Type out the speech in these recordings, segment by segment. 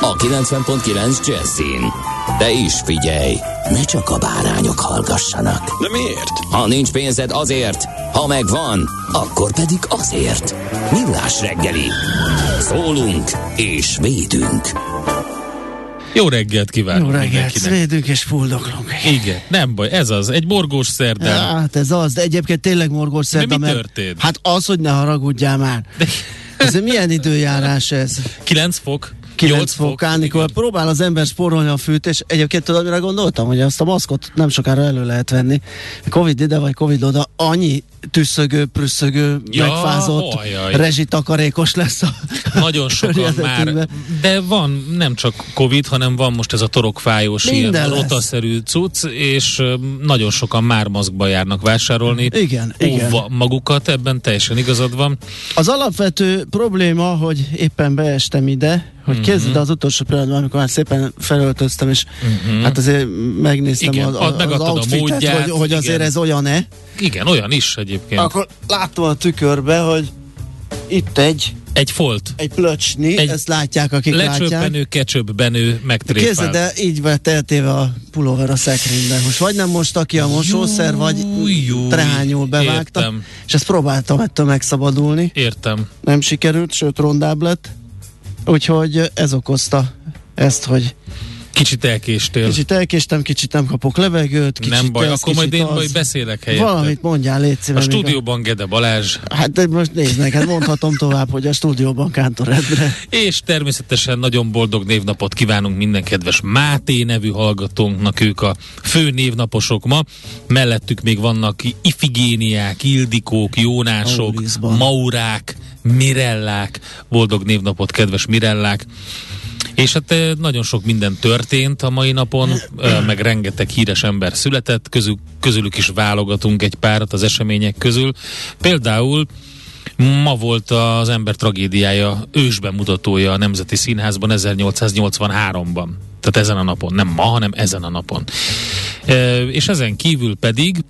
a 90.9 Jazzin. De is figyelj, ne csak a bárányok hallgassanak. De miért? Ha nincs pénzed azért, ha megvan, akkor pedig azért. Millás reggeli. Szólunk és védünk. Jó reggelt kívánok Jó reggelt, mindenkinek. védünk és fuldoklunk. Igen, nem baj, ez az, egy morgós szerdán. Hát ez az, de egyébként tényleg morgós De szerda, mi mert- történt? Hát az, hogy ne haragudjál már. Ez milyen időjárás ez? 9 fok? 9 8 fok, amikor próbál az ember spórolni a fűt, és egyébként tudod, mire gondoltam, hogy azt a maszkot nem sokára elő lehet venni. Covid ide vagy Covid oda, annyi tüsszögő, prüsszögő, Ja, megfázott, ajaj. rezsitakarékos lesz a Nagyon sokan már, de van nem csak Covid, hanem van most ez a torokfájós, Minden ilyen lesz. rotaszerű cucc, és nagyon sokan már maszkba járnak vásárolni. Igen, igen. Magukat, ebben teljesen igazad van. Az alapvető probléma, hogy éppen beestem ide, hogy Mhm. mm-hmm. kezded az utolsó pillanatban, amikor már szépen felöltöztem, és mm-hmm. hát azért megnéztem Igen, az, ad- az, megadtad a outfitet, módját, hogy, hogy azért igen. ez olyan-e. Igen, olyan is egyébként. Akkor láttam a tükörbe, hogy itt egy, Egy folt. egy plöcsni, Egy ezt látják, akik látják. Lecsöppenő, kecsöpbenő, Kézzel, de így vett eltéve a pulóver a szekrényben. Most vagy nem mosta ki a mosószer, vagy júj, trehányul bevágta. értem. És ezt próbáltam ettől megszabadulni. Értem. nem sikerült, sőt rondább lett. Úgyhogy ez okozta ezt, hogy Kicsit elkéstél. kicsit elkéstem, kicsit nem kapok levegőt, kicsit nem baj, ez, akkor majd én az. majd beszélek helyette. Valamit mondjál, légy A szíves. stúdióban Gede Balázs, Hát de most nézd meg, hát mondhatom tovább, hogy a stúdióban Kántor Endre. és természetesen nagyon boldog névnapot kívánunk minden kedves Máté nevű hallgatónknak, ők a fő névnaposok ma. Mellettük még vannak Ifigéniák, Ildikók, Jónások. Maurák, Mirellák. Boldog névnapot, kedves Mirellák. És hát eh, nagyon sok minden történt a mai napon, eh, meg rengeteg híres ember született, közül, közülük is válogatunk egy párat az események közül. Például Ma volt az ember tragédiája ősbemutatója a Nemzeti Színházban 1883-ban. Tehát ezen a napon. Nem ma, hanem ezen a napon. E, és ezen kívül pedig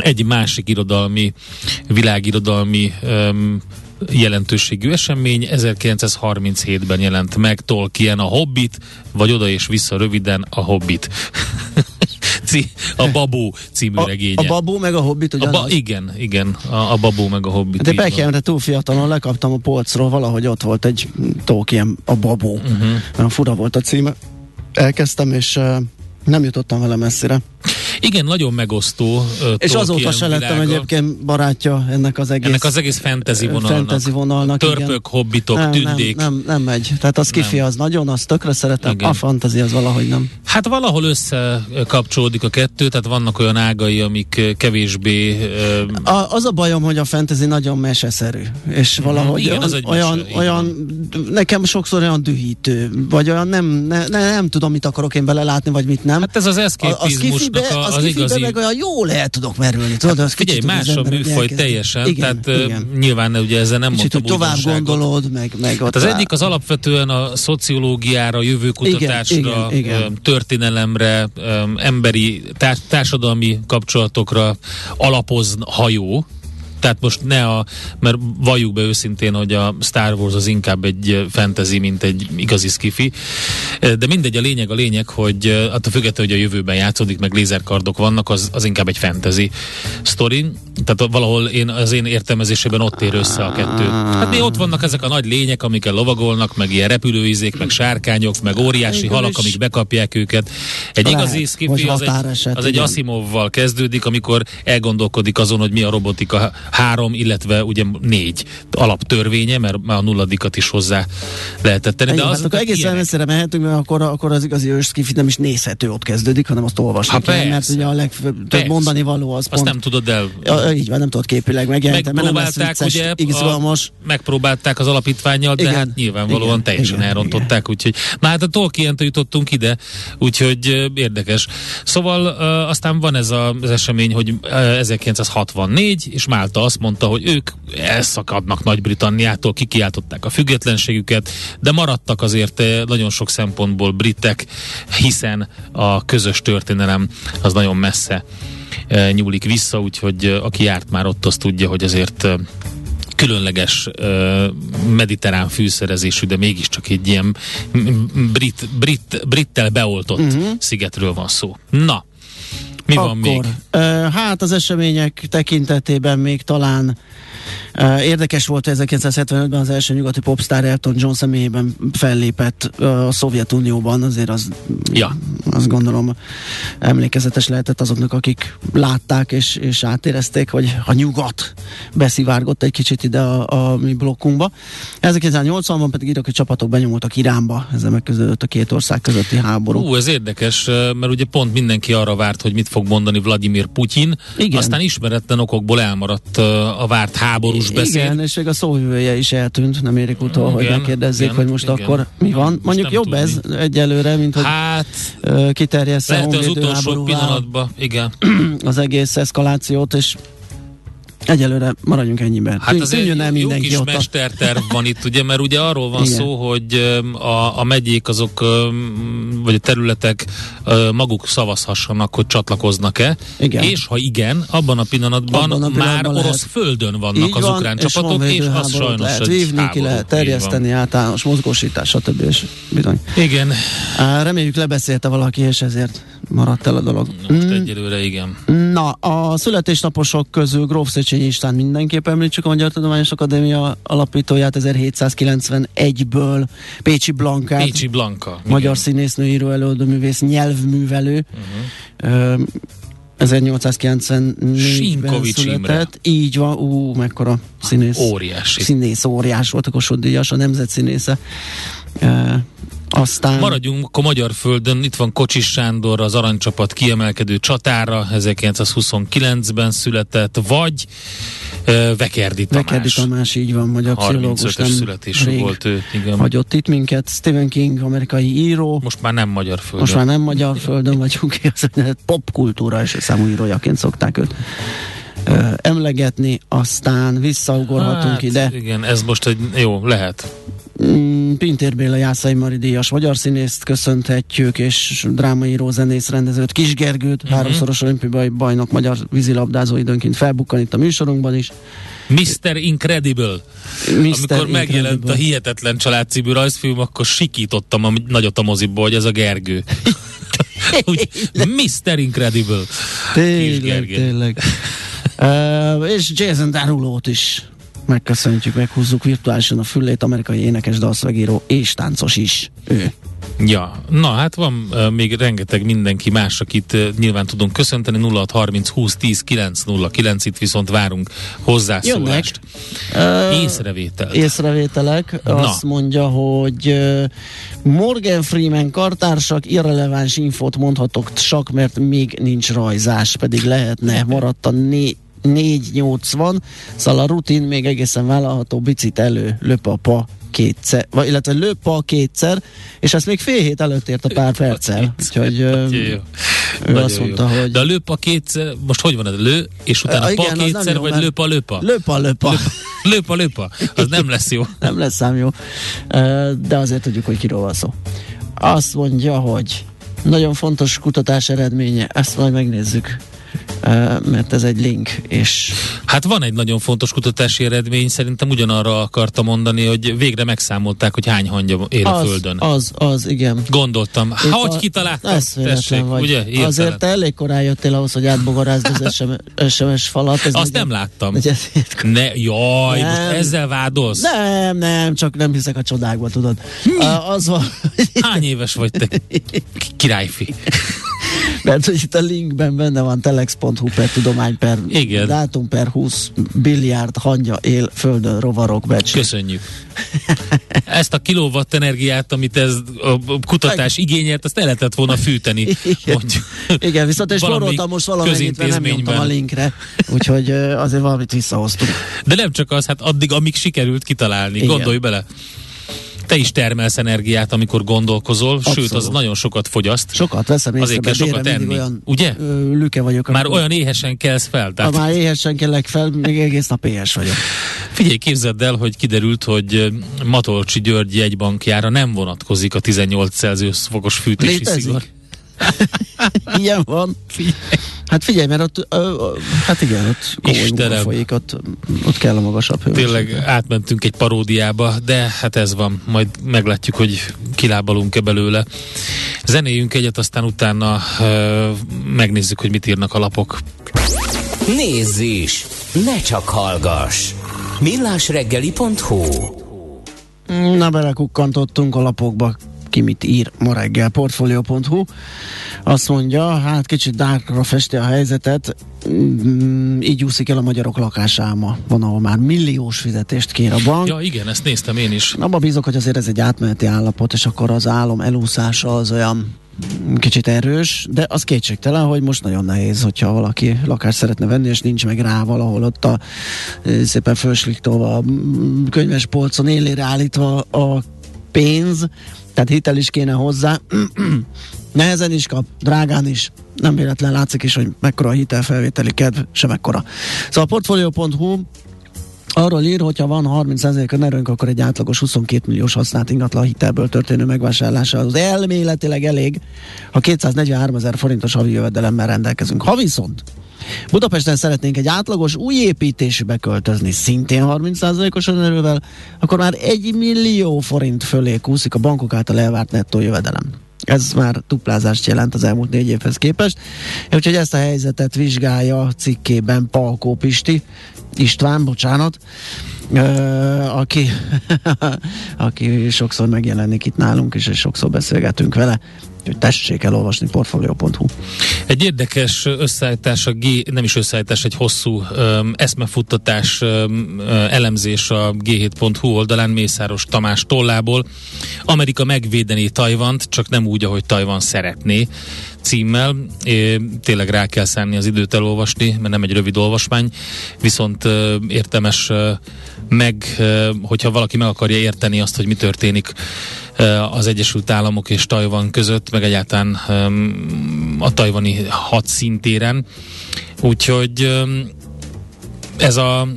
egy másik irodalmi, világirodalmi um, jelentőségű esemény 1937-ben jelent meg Tolkien a Hobbit, vagy oda és vissza röviden a Hobbit. A Babó című A, regénye. a babó meg a hobbit ugyanaz. ba, igen, igen, a, a babó meg a hobbit. de. Beckham, de túl fiatalon lekaptam a polcról, valahogy ott volt egy Tolkien, a babó. Mhm. Uh-huh. Olyan fura volt a címe. Elkezdtem, és uh, nem jutottam vele messzire. Igen, nagyon megosztó. ö, És azóta se lettem világa. egyébként barátja ennek az egész, Ennek az egész fantasy vonalnak. fantasy vonalnak. Törpök, igen. hobbitok, nem, tündék. Nem, nem, nem megy. Tehát az kifi az nagyon, azt tökre szeretem, Igen. a fantasy az valahogy nem. Hát valahol összekapcsolódik a kettő, tehát vannak olyan ágai, amik kevésbé... ö, A, az a bajom, hogy a fantasy nagyon meseszerű, és valahogy Mhm. igen, az olyan, egy mese, olyan, olyan nekem sokszor olyan dühítő, vagy olyan nem, ne, ne, nem tudom, mit akarok én belelátni, vagy mit nem. Hát ez az eszképizmusnak a, az, az igazi... meg olyan jól el tudok merülni. Tudod, az Figyelj, más a műfaj teljesen, igen, tehát igen. nyilván ugye ezzel nem Kicsit, mondtam tovább gondolod, meg, meg ott Hát az rá- egyik az alapvetően a szociológiára, jövőkutatásra, Igen, igen, igen. öm, történelemre, emberi, társ- társadalmi kapcsolatokra alapoz hajó, tehát most ne a, mert valljuk be őszintén, hogy a Star Wars az inkább egy fantasy, mint egy igazi skifi, de mindegy, a lényeg a lényeg, hogy attól függetlenül, hogy a jövőben játszódik, meg lézerkardok vannak, az, az inkább egy fantasy sztori, tehát valahol én, az én értelmezésében ott ér össze a kettő. Hát mi ott vannak ezek a nagy lények, amikkel lovagolnak, meg ilyen repülőizék, meg sárkányok, meg óriási Végül halak, amik bekapják őket. Egy lehet, igazi skifi az egy, az egy igen. Asimovval kezdődik, amikor elgondolkodik azon, hogy mi a robotika három, illetve ugye négy alaptörvénye, mert már a nulladikat is hozzá lehetett tenni. Igen, De hát az, akkor egészen messzire mehetünk, mert akkor, akkor az igazi őskifi nem is nézhető ott kezdődik, hanem azt olvasni Ha kell, mert ugye a legtöbb mondani való az azt pont. nem tudod el Ja, így van, nem tudod képileg megjelenteni, mert nem lesz vicces, ugye, izgalmas. A, megpróbálták az alapítványjal, de Igen, hát nyilvánvalóan igen, teljesen igen, elrontották, úgyhogy na hát a tolkien jutottunk ide, úgyhogy érdekes. Szóval ö, aztán van ez a, az esemény, hogy ö, 1964, és Málta azt mondta, hogy ők elszakadnak Nagy-Britanniától, kikiáltották a függetlenségüket, de maradtak azért ö, nagyon sok szempontból britek, hiszen a közös történelem az nagyon messze ö, nyúlik vissza, úgyhogy ö, aki járt már ott, az tudja, hogy azért különleges ö, mediterrán fűszerezésű, de mégiscsak egy ilyen brit, brit, brittel beoltott uh-huh. szigetről van szó. Na, mi van még? Akkor, hát az események tekintetében még talán érdekes volt 1975-ben az első nyugati popstar Elton John személyében fellépett a Szovjetunióban, azért az, Ja. azt gondolom emlékezetes lehetett azoknak, akik látták és, és átérezték, hogy a nyugat beszivárgott egy kicsit ide a, a mi blokkunkba. 1980-ban pedig iraki csapatok benyomultak Iránba, ezzel megközelődött a két ország közötti háború. Ú, ez érdekes, mert ugye pont mindenki arra várt, hogy mit fog mondani Vladimir Putyin, Igen. aztán ismeretlen okokból elmaradt a várt háborús beszéd. Igen, és még a szóvivője is eltűnt, nem érik utol, hogy megkérdezzék, igen, hogy most igen. akkor mi van. Most Mondjuk jobb tudni. ez egyelőre, mint hogy Hát, kiterjessze lehet, az utolsó pillanatban, igen. az egész eszkalációt, és egyelőre maradjunk ennyiben. Hát az Tűnjön el jó kis ott. mesterterv van itt, ugye, mert ugye arról van Igen. szó, hogy a, a megyék azok, vagy a területek maguk szavazhassanak, hogy csatlakoznak-e, Igen. és ha igen, abban a pillanatban, Abban a pillanatban már lehet. orosz földön vannak Így az van, ukrán és csapatok, honvédő és az sajnos lehet vívni, háború. ki lehet terjeszteni, általános mozgósítás, stb. És bizony. Igen, Reméljük lebeszélte valaki, és ezért maradt el a dolog. most Mm, egyelőre igen. Na, a születésnaposok közül Gróf Széchenyi István mindenképp említsük a Magyar Tudományos Akadémia alapítóját 1791-ből, Pécsi Blankát, Pécsi Blanka. magyar színésznő, író, előadó, művész, nyelvművelő. Uh-huh. 1894-ben Sinkovics Imre. született. Így van, ú, mekkora színész. Óriási. Színész, óriás volt a Kossuth Díjas, a nemzetszínésze. Aztán... Maradjunk a magyar földön, itt van Kocsis Sándor, az aranycsapat kiemelkedő csatára, 1929-ben született, vagy uh, Vekerdi Tamás. Vekerdi Tamás, így van, magyar pszichológus, 35-ös nem születésű volt ő, igen. hagyott itt minket. Stephen King, amerikai író, Most már nem magyar földön. most már nem magyar földön vagyunk, popkultúra és számú írójaként szokták őt ö, emlegetni, aztán visszaugorhatunk hát, ide. Igen, ez most egy, jó, lehet. Mm, Pintér Béla Jászai Mari díjas magyar színészt köszönhetjük, és drámaíró, zenész, rendezőt, Kis Gergőt, uh-huh. háromszoros olimpiai bajnok, magyar vízilabdázó időnként felbukkan itt a műsorunkban is. Mr. Incredible. Mr. Amikor megjelent Incredible. a Hihetetlen Család című rajzfilm, akkor sikítottam a nagyot a moziból, hogy ez a Gergő. Úgy, Mr. Incredible. Tényleg, tényleg. uh, és Jason Darulót is megköszöntjük, meghúzzuk virtuálisan a füllét, amerikai énekes, dalszövegíró és táncos is ő. Ja, na hát van uh, még rengeteg mindenki más, akit uh, nyilván tudunk köszönteni, 0630 20 10 909, itt viszont várunk hozzászólást. Uh, Észrevételt. észrevételek. Na. Azt mondja, hogy ö, Morgan Freeman kartársak, irreleváns infót mondhatok csak, mert még nincs rajzás, pedig lehetne, maradt a né- 480, szóval a rutin még egészen vállalható, bicit elő, löpapa kétszer, vagy illetve löpa kétszer, és ezt még fél hét előtt ért a pár perccel. Úgyhogy jó. ő Nagyon azt jó. mondta, hogy De a lőpa kétszer, most hogy van ez? Lő, és utána pa igen, nem kétszer, jó, vagy mert- löpa löpa? löpa, löpa. Löpa löpa. Az nem lesz jó. nem lesz szám jó. De azért tudjuk, hogy kiről van szó. Azt mondja, hogy nagyon fontos kutatás eredménye, ezt majd megnézzük. Mert ez egy link, és... Hát van egy nagyon fontos kutatási eredmény, szerintem ugyanarra akarta mondani, hogy végre megszámolták, hogy hány hangya él a az, Földön. Az, az, igen. Gondoltam. Itt Hogy a- kitaláltam? Ez Tessék, vagy. ugye? Hirtelen. Azért te elég korán jöttél ahhoz, hogy átbogarázd az SM, SMS falat. Ez Azt ugye- nem láttam. ugye- Ne, jaj, Nem. most ezzel vádolsz? Nem, nem, csak nem hiszek a csodákba, tudod. Uh, az van, Hány éves vagy te? Királyfi. Mert hogy itt a linkben benne van telex.hu per tudomány per Igen. dátum per 20 billiárd hangya él földön rovarok becs. Köszönjük. Ezt a kilowatt energiát, amit ez a kutatás igényelt, azt el lehetett volna fűteni. Mondjuk. Igen, viszont és Valami forroltam most valamennyit, mert nem nyomtam a linkre, úgyhogy azért valamit visszahoztunk. De nem csak az, hát addig, amíg sikerült kitalálni. Igen. Gondolj bele. Te is termelsz energiát, amikor gondolkozol, Abszolút. sőt, az nagyon sokat fogyaszt. Sokat veszem észre, Azért kell sokat enni. olyan Ugye? lüke vagyok. Már olyan éhesen kelsz fel. Ha Tehát már éhesen kellek fel, még egész nap éhes vagyok. figyelj, képzeld el, hogy kiderült, hogy Matolcsi György jegybankjára nem vonatkozik a 18 Celsius fokos fűtési Létezik? szigor. Ilyen van. Hát figyelj, mert ott, ö, ö, hát igen, ott Istenem. folyik, ott, ott kell a magasabb hő. Tényleg átmentünk egy paródiába, de hát ez van. Majd meglátjuk, hogy kilábalunk-e belőle. Zenéjünk egyet, aztán utána ö, megnézzük, hogy mit írnak a lapok. Nézz is! Ne csak hallgass! millásreggeli.hu Na, belekukkantottunk a lapokba, ki mit ír ma reggel, portfolio.hu. Azt mondja, hát kicsit dárkra festi a helyzetet, mm, így úszik el a magyarok lakásálma. Van, ahol már milliós fizetést kér a bank. Ja, igen, ezt néztem én is. Abba bízok, hogy azért ez egy átmeneti állapot, és akkor az álom elúszása az olyan kicsit erős, de az kétségtelen, hogy most nagyon nehéz, hogyha valaki lakást szeretne venni, és nincs meg rá valahol ott a ö, szépen fölsliktolva a mm, könyves polcon élére állítva a pénz, tehát hitel is kéne hozzá. Nehezen is kap, drágán is. Nem véletlen látszik is, hogy mekkora a hitelfelvételi kedv, sem mekkora. Szóval a portfolio.hu arról ír, hogyha van 30%-a erőnk, akkor egy átlagos 22 milliós használt ingatlan hitelből történő megvásárlása az elméletileg elég, ha 243 ezer forintos havi jövedelemmel rendelkezünk. Ha viszont Budapesten szeretnénk egy átlagos új építésűbe költözni, szintén 30%-os önerővel, akkor már 1 millió forint fölé kúszik a bankok által elvárt nettó jövedelem. Ez már duplázást jelent az elmúlt négy évhez képest. Úgyhogy ezt a helyzetet vizsgálja cikkében Palkó Pisti, István, bocsánat, ö, aki, aki sokszor megjelenik itt nálunk és sokszor beszélgetünk vele. Úgyhogy tessék elolvasni portfolio.hu. Egy érdekes összeállítás, a G, nem is összeállítás, egy hosszú um, eszmefuttatás um, elemzés a g7.hu oldalán Mészáros Tamás tollából. Amerika megvédeni Tajvant, csak nem úgy, ahogy Tajvan szeretné címmel. É, tényleg rá kell szánni az időt elolvasni, mert nem egy rövid olvasmány, viszont ö, értemes ö, meg, hogyha valaki meg akarja érteni azt, hogy mi történik az Egyesült Államok és Tajvan között, meg egyáltalán a tajvani hadszintéren. Úgyhogy ö, ez a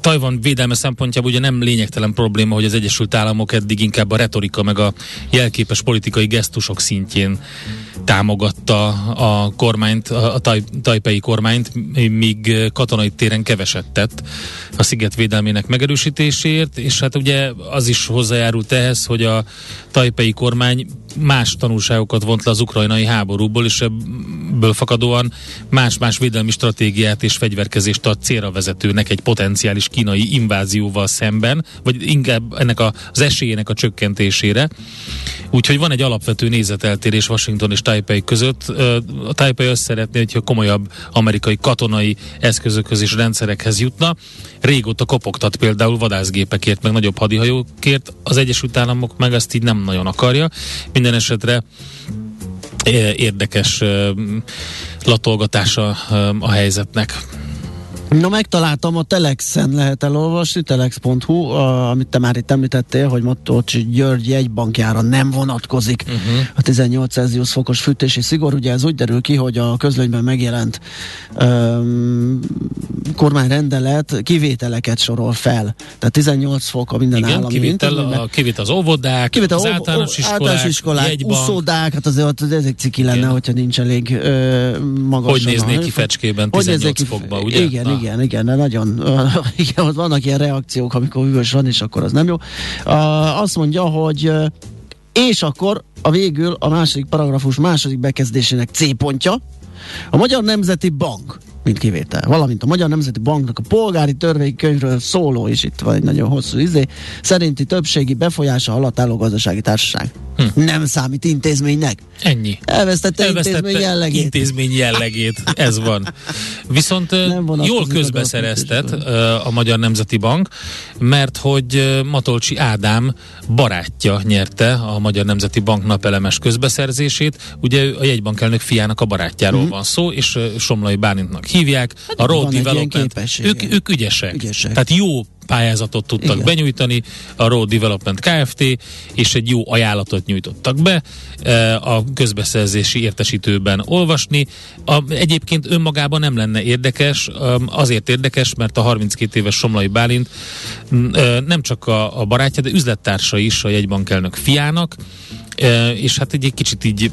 Tajvan védelme szempontjából ugye nem lényegtelen probléma, hogy az Egyesült Államok eddig inkább a retorika meg a jelképes politikai gesztusok szintjén támogatta a kormányt, a taj, tajpei kormányt, míg katonai téren keveset tett a sziget védelmének megerősítéséért, és hát ugye az is hozzájárult ehhez, hogy a tajpei kormány más tanulságokat vont le az ukrajnai háborúból, és ebből fakadóan más-más védelmi stratégiát és fegyverkezést ad célra vezetőnek egy potenciális kínai invázióval szemben, vagy inkább ennek a, az esélyének a csökkentésére. Úgyhogy van egy alapvető nézeteltérés Washington és Taipei között. A Taipei azt szeretné, hogyha komolyabb amerikai katonai eszközökhöz és rendszerekhez jutna. Régóta kopogtat például vadászgépekért, meg nagyobb hadihajókért. Az Egyesült Államok meg ezt így nem nagyon akarja. Minden esetre é- érdekes ö, latolgatása ö, a helyzetnek. Na megtaláltam, a Telexen lehet elolvasni, telex.hu, a, amit te már itt említettél, hogy Matolcsi György jegybankjára nem vonatkozik uh-huh. a 18 Celsius fokos fűtési szigor. Ugye ez úgy derül ki, hogy a közlönyben megjelent um, kormányrendelet kivételeket sorol fel. Tehát 18 fok a minden Igen, állami kivétel, a, kivétel az óvodák, Kivétel az általános iskolák, általános iskolák jegybank. úszódák, hát azért ott ezek ciki lenne, Igen. hogyha nincs elég ö, magas. Hogy néznék ki fecskében 18 fokba, ugye? Igen. Igen, igen, de nagyon, igen, ott vannak ilyen reakciók, amikor hűvös van, és akkor az nem jó. Azt mondja, hogy és akkor a végül a második paragrafus második bekezdésének C pontja, a Magyar Nemzeti Bank, mint kivétel, valamint a Magyar Nemzeti Banknak a polgári törvénykönyvről szóló, és itt van egy nagyon hosszú izé, szerinti többségi befolyása alatt álló gazdasági társaság. Hm. Nem számít intézménynek. Ennyi. Elvesztette, Elvesztette intézmény jellegét. Intézmény jellegét, ez van. Viszont jól a közbeszereztet ö, a Magyar Nemzeti Bank, mert hogy Matolcsi Ádám barátja nyerte a Magyar Nemzeti Bank napelemes közbeszerzését. Ugye a jegybank elnök fiának a barátjáról Mhm. van szó, és Somlai Bálintnak hívják. a van Road Development. Ők, ők ügyesek. Ügyesek. Tehát jó pályázatot tudtak Igen. benyújtani, a Road Development Kft. és egy jó ajánlatot nyújtottak be e, a közbeszerzési értesítőben olvasni. A, egyébként önmagában nem lenne érdekes, um, azért érdekes, mert a 32 éves Somlai Bálint e, nem csak a, a barátja, de üzlettársa is a jegybankelnök fiának, E, és hát egy, kicsit így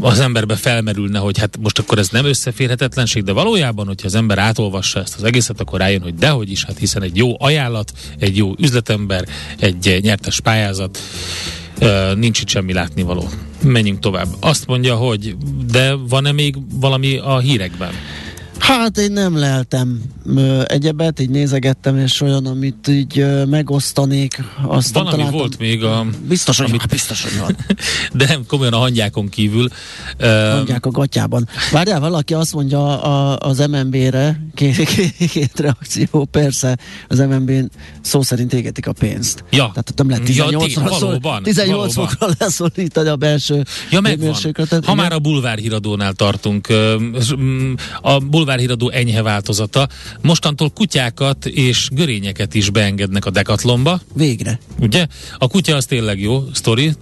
az emberbe felmerülne, hogy hát most akkor ez nem összeférhetetlenség, de valójában, hogyha az ember átolvassa ezt az egészet, akkor rájön, hogy dehogy is, hát hiszen egy jó ajánlat, egy jó üzletember, egy nyertes pályázat, nincs itt semmi látnivaló. Menjünk tovább. Azt mondja, hogy de van-e még valami a hírekben? Hát én nem leltem ö, egyebet, így nézegettem, és olyan, amit így ö, megosztanék, azt Van, ami találtam. volt még a... Biztos, hogy amit- van, biztos, hogy van. De nem komolyan a hangyákon kívül. E, Mondják a gatyában. Várjál, valaki azt mondja a, az MNB-re, két, két, két reakció, persze, az MNB-n szó szerint égetik a pénzt. Ja. Tehát ott nem lehet Ja, 18 tényleg, valóban, 18 valóban. fokra leszorítani a belső Ja, megvan. Ha már a bulvárhíradónál tartunk, ö, mm, a bulvárhíradó enyhe változata, mostantól kutyákat és görényeket is beengednek a dekatlomba, Végre. ugye? A kutya az tényleg jó sztori,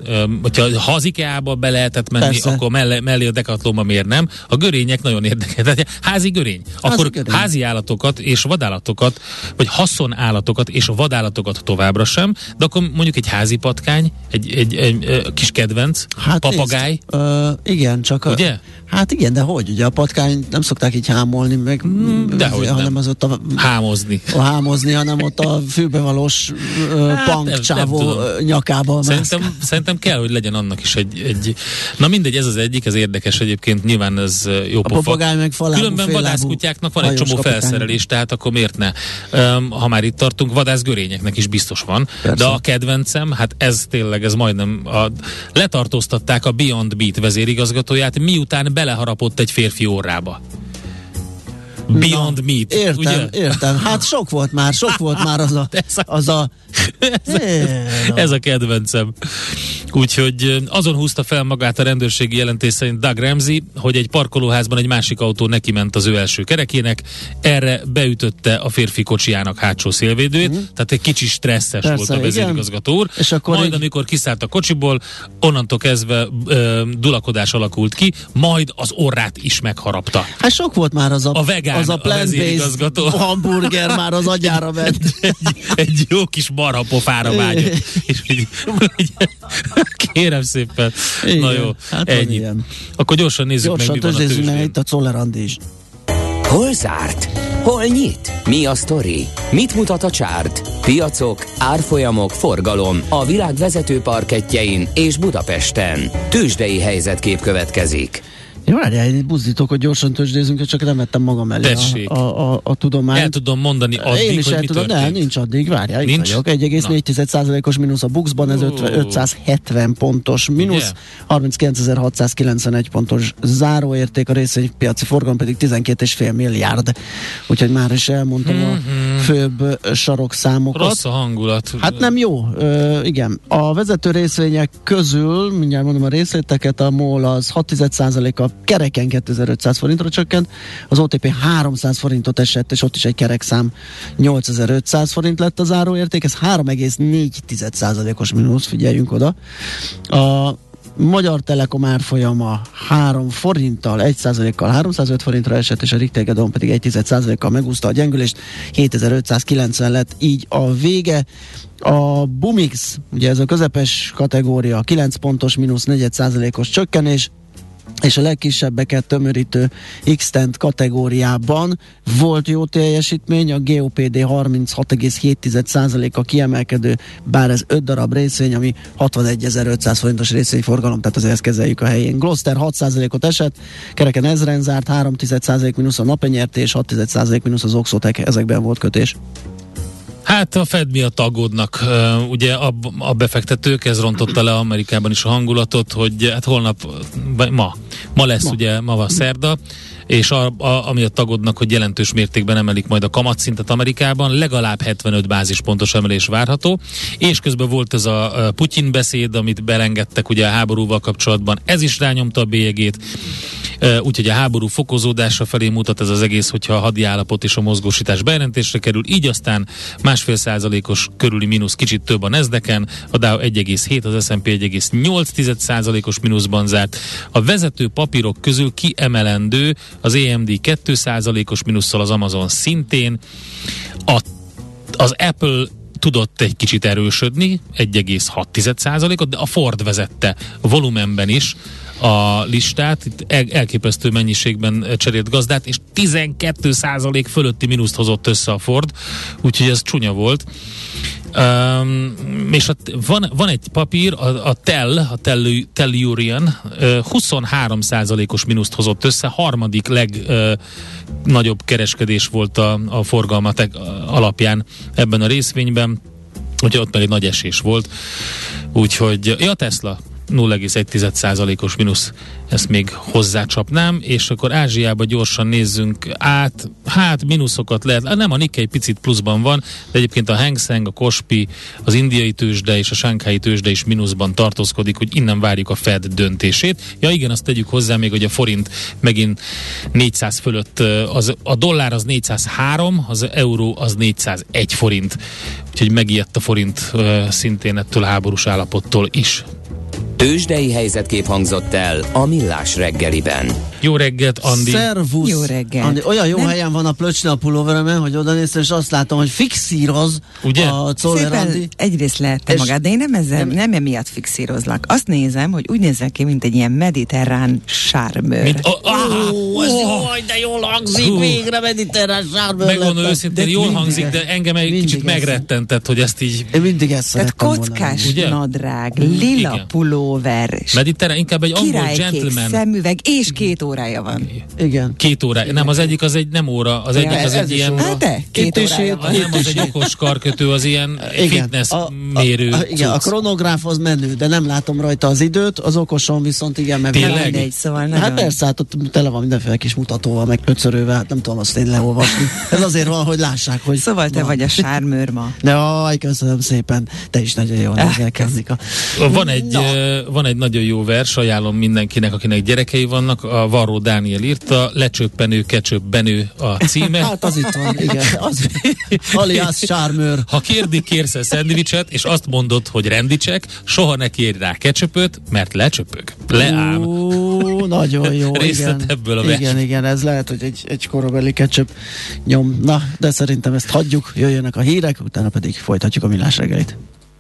hogyha ha az IKEA-ba be lehetett menni, Persze. akkor mellé, mellé a dekatlomba miért nem? A görények nagyon érdekes. Házi görény. Akkor görény. házi állatokat és vadállatokat, vagy haszonállatokat és vadállatokat továbbra sem, de akkor mondjuk egy házi patkány, egy, egy, egy, egy kis kedvenc, papagáj, Nézd, ö, igen, csak Ugye? A, hát igen, de hogy? Ugye a patkány nem szokták így hámolni, meg dehogy hanem nem. az ott a, hámozni. a hámozni, hanem ott a fülbevalós Hát, punk nem- csávó nyakába Szerintem, szerintem kell, hogy legyen annak is egy, egy... Na mindegy, ez az egyik, ez érdekes egyébként, nyilván ez jó A pofa. meg falábú, Különben vadászkutyáknak van egy csomó kapitány. felszerelés, tehát akkor miért ne? Um, ha már itt tartunk, vadászgörényeknek is biztos van. Persze. De a kedvencem, hát ez tényleg, ez majdnem... A, letartóztatták a Beyond Beat vezérigazgatóját, miután beleharapott egy férfi orrába. Beyond Na, Meat, Értem, ugye? értem. Hát sok volt már, sok volt már az a... Ez a- Az a ez, a, ez a kedvencem. Úgyhogy azon húzta fel magát a rendőrségi jelentés szerint Doug Ramsey, hogy egy parkolóházban egy másik autó neki ment az ő első kerekének, erre beütötte a férfi kocsijának hátsó szélvédőjét, tehát egy kicsi stresszes Persze, volt a vezérigazgató úr. És akkor majd így- amikor kiszállt a kocsiból, onnantól kezdve ö, dulakodás alakult ki, majd az orrát is megharapta. Hát sok volt már az a, A vegán, az a a plant-based vezérigazgató. hamburger már az agyára ment. egy, egy jó kis marha pofára vágyott. És így, így, kérem szépen. Igen, Na jó, hát ennyi. ilyen. Akkor gyorsan nézzük Gyorsan meg, mi van a tőzsdén. itt a Czoller is. Hol zárt? Hol nyit? Mi a sztori? Mit mutat a csárt? Piacok, árfolyamok, forgalom a világ vezető parketjein és Budapesten. Tőzsdei helyzetkép következik. Jó, én buzdítok, hogy gyorsan tőzsdézünk, csak nem vettem magam elé Tessék. a, a, a, a tudományt. El tudom mondani addig, Én is hogy el mi tudom, történt. nem, nincs addig, várjál, itt Nincs? vagyok. 1,4%-os mínusz a Buxban, ez. 50 570 pontos mínusz, Ugye? 39.691 pontos záróérték, a részvénypiaci forgalom pedig 12,5 milliárd. Úgyhogy már is elmondtam a főbb ö, sarokszámokat. Rossz a hangulat. Hát nem jó, Ö, igen. A vezető részvények közül, mindjárt mondom a részleteket, a MOL az 6 a kereken 2500 forintra csökkent, az OTP 300 forintot esett, és ott is egy kerekszám 8500 forint lett a záróérték, ez 3,4 os mínusz, figyeljünk oda. A Magyar Telekom árfolyama 3 forinttal, 1 kal 305 forintra esett, és a Richter pedig 1 kal megúszta a gyengülést, 7590 lett így a vége. A Bumix, ugye ez a közepes kategória, 9 pontos, mínusz 4 os csökkenés, és a legkisebbeket tömörítő x kategóriában volt jó teljesítmény, a GOPD 36,7%-a kiemelkedő, bár ez 5 darab részvény, ami 61.500 forintos részvényforgalom, tehát azért ezt kezeljük a helyén. Gloster 6%-ot esett, kereken ezren zárt, 3,1% mínusz a napenyerté, és 6,1% mínusz az Oxotec, ezekben volt kötés. Hát a Fed miatt aggódnak. Ugye a, a befektetők, ez rontotta le Amerikában is a hangulatot, hogy hát holnap, ma, ma lesz ma. ugye, ma van szerda, és a, a, amiatt tagodnak, hogy jelentős mértékben emelik majd a kamatszintet Amerikában, legalább 75 bázispontos emelés várható, és közben volt ez a Putyin beszéd, amit belengedtek ugye a háborúval kapcsolatban, ez is rányomta a bélyegét, úgyhogy a háború fokozódása felé mutat ez az egész, hogyha a hadi állapot és a mozgósítás bejelentésre kerül, így aztán másfél százalékos körüli mínusz kicsit több a Nezdeken, a Dow 1,7, az S&P 1,8 százalékos mínuszban zárt. A vezető papírok közül kiemelendő az AMD 2 százalékos mínusszal, az Amazon szintén, a, az Apple tudott egy kicsit erősödni, 1,6%-ot, de a Ford vezette volumenben is a listát, itt el, elképesztő mennyiségben cserélt gazdát, és 12% fölötti mínuszt hozott össze a Ford, úgyhogy ez csúnya volt. Um, és a, van, van egy papír, a, a TEL, a Tellurian, uh, 23%-os mínuszt hozott össze, harmadik legnagyobb uh, kereskedés volt a, a forgalmatek alapján ebben a részvényben, úgyhogy ott egy nagy esés volt. Úgyhogy, ja, Tesla 0,1%-os mínusz, ezt még hozzácsapnám, és akkor Ázsiába gyorsan nézzünk át, hát mínuszokat lehet, nem a Nikkei picit pluszban van, de egyébként a Hang Seng, a Kospi, az indiai tőzsde és a Sánkhái tőzsde is mínuszban tartózkodik, hogy innen várjuk a Fed döntését. Ja igen, azt tegyük hozzá még, hogy a forint megint 400 fölött, az, a dollár az 403, az euró az 401 forint, úgyhogy megijedt a forint szintén ettől a háborús állapottól is. Tőzsdei helyzetkép hangzott el a Millás reggeliben. Jó reggelt, Andi! Szervusz! Jó reggelt! Andi, olyan jó Nem. helyen van a plöcsne a pulóveremen, hogy oda néztem, és azt látom, hogy fixíroz Ugye? a Czoller Andi. egyrészt lehet magad, de én nem, ezzel, nem, nem emiatt fixírozlak. Azt nézem, hogy úgy nézek ki, mint egy ilyen mediterrán sármőr. Mint, oh, oh, oh, oh, de jól hangzik, uh, végre mediterrán sármőr Megmondom őszintén, jól hangzik, de engem egy kicsit megrettentett, hogy ezt így... Én mindig ezt Tehát kockás nadrág, lila puló, pulóver. Mediterrán, inkább egy angol gentleman. szemüveg, és két órája van. Igen. Két óra. Nem, az egyik az egy nem óra, az egyik az egy ilyen... Hát de, két órája van. Nem, az egy okos karkötő, az ilyen igen. fitness a, mérő. Igen, a kronográf az menő, de nem látom rajta az időt, az okoson viszont igen, mert Tényleg? Egy, szóval hát persze, hát ott tele van mindenféle kis mutatóval, meg ötszörővel, hát nem tudom azt én leolvasni. Ez azért van, hogy lássák, hogy... Szóval te van. vagy a sármőr ma. De aj, köszönöm szépen. Te is nagyon jól nézel, Van egy, van egy nagyon jó vers, ajánlom mindenkinek, akinek gyerekei vannak. A Varró Dániel írta, lecsöppenő, kecsöpbenő a címe. hát az itt van, igen. Az, alias Sármőr. Ha kérdi, kérsz szendvicset, és azt mondod, hogy rendicsek, soha ne kérj rá kecsöpöt, mert lecsöpög. Leám. Ó, nagyon jó. Részlet igen. ebből a vers. Igen, igen, ez lehet, hogy egy, egy korabeli kecsöp nyom. Na, de szerintem ezt hagyjuk, jöjjönek a hírek, utána pedig folytatjuk a millás reggelit.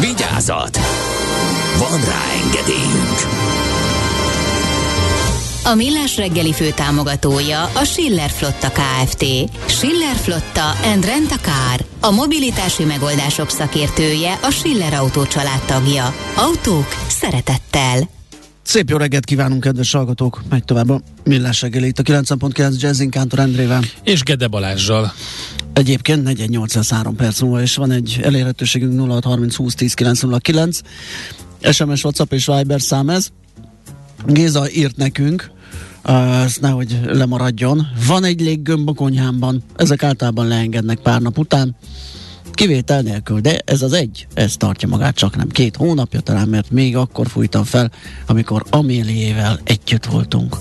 Vigyázat! Van rá engedélyünk! A Millás reggeli fő támogatója a Schiller Flotta KFT. Schiller Flotta and Rent a Car. A mobilitási megoldások szakértője a Schiller Autó tagja. Autók szeretettel. Szép jó reggelt kívánunk, kedves hallgatók! Megy tovább a Millás reggeli itt a 9.9 Jazzin Kántor Endrével. És Gede Balázsjal. Egyébként 4803 perc múlva, és van egy elérhetőségünk 0630 20 10 909. SMS, WhatsApp és Viber szám ez. Géza írt nekünk, ez nehogy lemaradjon. Van egy léggömb a konyhámban, ezek általában leengednek pár nap után, kivétel nélkül, de ez az egy, ez tartja magát csak nem két hónapja talán, mert még akkor fújtam fel, amikor Améliével együtt voltunk.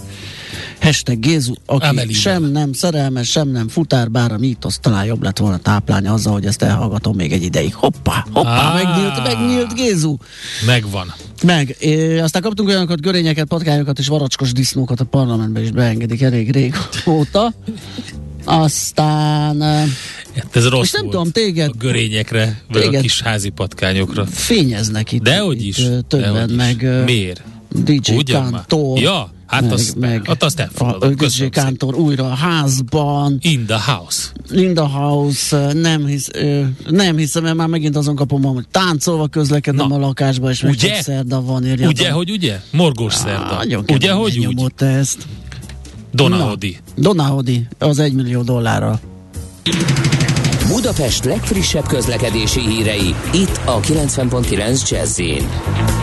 Hashtag Gézu, aki Amelie-vel. sem nem szerelmes, sem nem futár, bár a mítosz talán jobb lett volna táplálni azzal, hogy ezt elhallgatom még egy ideig. Hoppá, hoppá, Á. megnyílt, megnyílt Gézu. Megvan. Meg, é, aztán kaptunk olyanokat, görényeket, patkányokat és varacskos disznókat a parlamentbe is beengedik elég régóta. Aztán Hát ez rossz nem volt. tudom, téged- A görényekre, vagy a téged- kis házi patkányokra. fényeznek itt. Dehogy is. Többen, dehogy is. meg ö, Miért? DJ Ugyan már? Kantor. Ja, hát meg, azt- meg hát azt elfogadom. a-. Kantor újra a házban, In the house. in the house, nem, hisz, ö, nem hiszem, mert már megint azon kapom, hogy táncolva közlekedem Na, a lakásba, és meg ugye? csak szerda van, írja. Ugye, hogy ugye? Morgós Á, szerda. Nagyon Ugye, hogy úgy? ezt. Donahodi. Donahodi, az egy millió dollárral. Budapest legfrissebb közlekedési hírei, itt a 90.9 jazz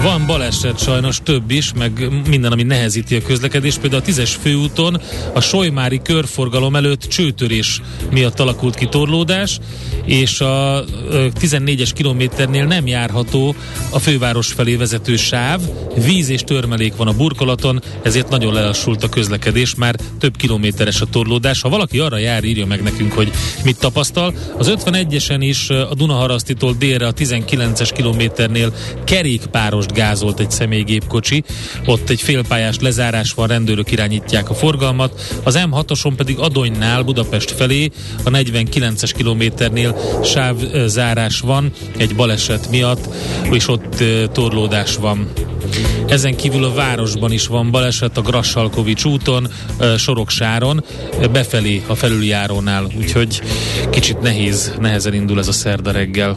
Van baleset sajnos több is, meg minden, ami nehezíti a közlekedést. Például a 10-es főúton a Solymári körforgalom előtt csőtörés miatt alakult ki torlódás, és a ö, 14-es kilométernél nem járható a főváros felé vezető sáv. Víz és törmelék van a burkolaton, ezért nagyon lelassult a közlekedés, már több kilométeres a torlódás. Ha valaki arra jár, írja meg nekünk, hogy mit tapasztal. Az 51-esen is a Dunaharasztitól délre a 19-es kilométernél kerékpárost gázolt egy személygépkocsi. Ott egy félpályás lezárás van, rendőrök irányítják a forgalmat. Az M6-oson pedig Adonynál Budapest felé a 49-es kilométernél sávzárás van egy baleset miatt, és ott torlódás van. Ezen kívül a városban is van baleset a Grassalkovics úton, Soroksáron, befelé a felüljárónál, úgyhogy kicsit nehéz, nehezen indul ez a szerda reggel.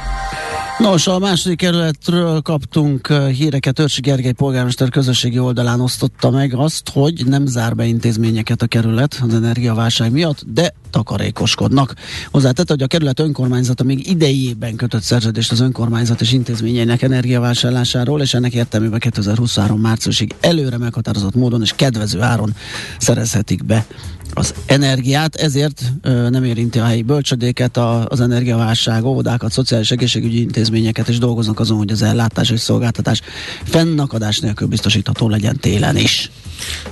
Nos, a második kerületről kaptunk híreket. Őrsi Gergely polgármester közösségi oldalán osztotta meg azt, hogy nem zár be intézményeket a kerület az energiaválság miatt, de takarékoskodnak. Hozzátette, hogy a kerület önkormányzata még idejében kötött szerződést az önkormányzat és intézményeinek energiavásárlásáról, és ennek értelmében 2023 márciusig előre meghatározott módon és kedvező áron szerezhetik be az energiát, ezért ö, nem érinti a helyi bölcsödéket, a, az energiaválság, óvodákat, szociális egészségügyi intézményeket, és dolgoznak azon, hogy az ellátás és szolgáltatás fennakadás nélkül biztosítható legyen télen is.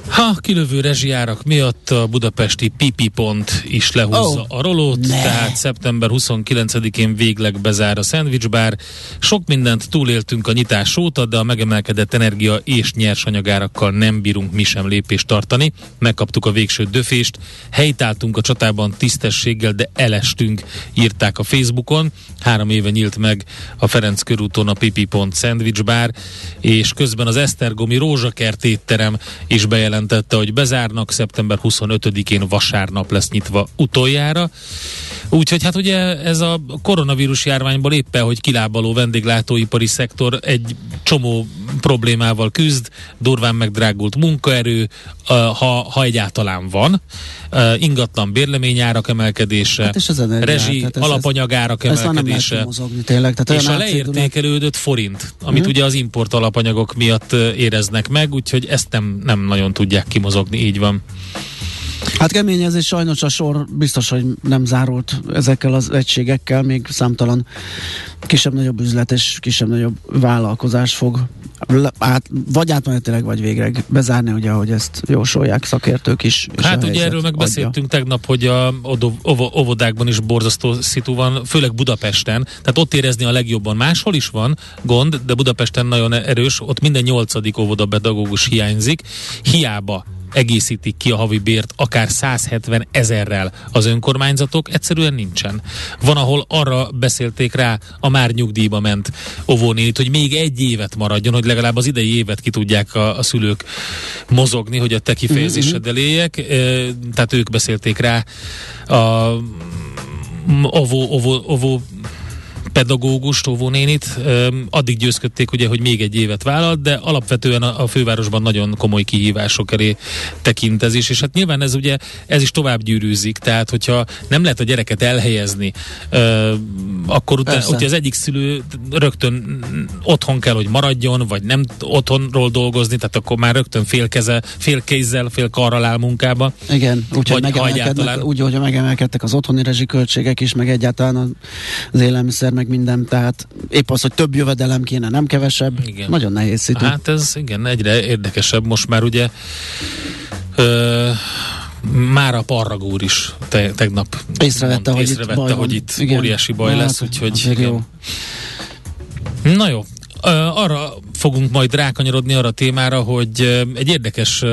Ha kilövő rezsijárak miatt a budapesti Pipi pont is lehúzza oh, a rolót, ne. tehát szeptember 29-én végleg bezár a szendvicsbár. Sok mindent túléltünk a nyitás óta, de a megemelkedett energia és nyersanyagárakkal nem bírunk mi sem lépést tartani. Megkaptuk a végső döfést, helytáltunk a csatában tisztességgel, de elestünk, írták a Facebookon. Három éve nyílt meg a Ferenc körúton a Pipi pont szendvicsbár, és közben az Esztergomi Rózsakert étterem is bejelentette, hogy bezárnak, szeptember 25-én vasárnap lesz nyitva utoljára. Úgyhogy hát ugye ez a koronavírus járványból éppen, hogy kilábaló vendéglátóipari szektor egy csomó problémával küzd, durván megdrágult munkaerő, ha, ha egyáltalán van, ingatlan bérleményárak emelkedése, Hát és az energia, rezsi tehát ez- alapanyagárak emelkedése, kimozogni tényleg. Tehát és a leértékelődött forint, amit Mhm. ugye az import alapanyagok miatt éreznek meg, úgyhogy ezt nem, nem nagyon tudják kimozogni, így van. Hát kemény ez, és sajnos a sor biztos, hogy nem zárult ezekkel az egységekkel, még számtalan kisebb-nagyobb üzlet és kisebb-nagyobb vállalkozás fog át, vagy átmenetileg, vagy végre bezárni, ugye, ahogy ezt jósolják szakértők is. Hát ugye erről megbeszéltünk tegnap, hogy a óvodákban is borzasztó szitu van, főleg Budapesten, tehát ott érezni a legjobban. Máshol is van gond, de Budapesten nagyon erős, ott minden nyolcadik óvoda pedagógus hiányzik. Hiába egészítik ki a havi bért akár 170 ezerrel az önkormányzatok, egyszerűen nincsen. Van, ahol arra beszélték rá a már nyugdíjba ment óvónénit, hogy még egy évet maradjon, hogy legalább az idei évet ki tudják a, a szülők mozogni, hogy a te kifejezéseddel éljek. E, tehát ők beszélték rá a ovó, ovó, ovó pedagógust, óvónénit, addig győzködték ugye, hogy még egy évet vállalt, de alapvetően a, fővárosban nagyon komoly kihívások elé tekintezés, és hát nyilván ez ugye, ez is tovább gyűrűzik, tehát hogyha nem lehet a gyereket elhelyezni, akkor utána, hogyha az egyik szülő rögtön otthon kell, hogy maradjon, vagy nem otthonról dolgozni, tehát akkor már rögtön fél, keze, fél kézzel, fél karral áll munkába. Igen, úgyhogy megemelkednek, úgy, hogy megemelkedtek az otthoni rezsiköltségek is, meg egyáltalán az élelmiszer, meg minden, tehát épp az, hogy több jövedelem kéne, nem kevesebb. Igen. Nagyon nehéz szitu. Hát ez igen, egyre érdekesebb. Most már ugye ö, már a Parragúr is te, tegnap észrevette, mond, hogy, észrevette, itt, hogy itt igen. óriási baj hát, lesz, úgyhogy jó. Na jó, arra fogunk majd rákanyarodni arra a témára, hogy egy érdekes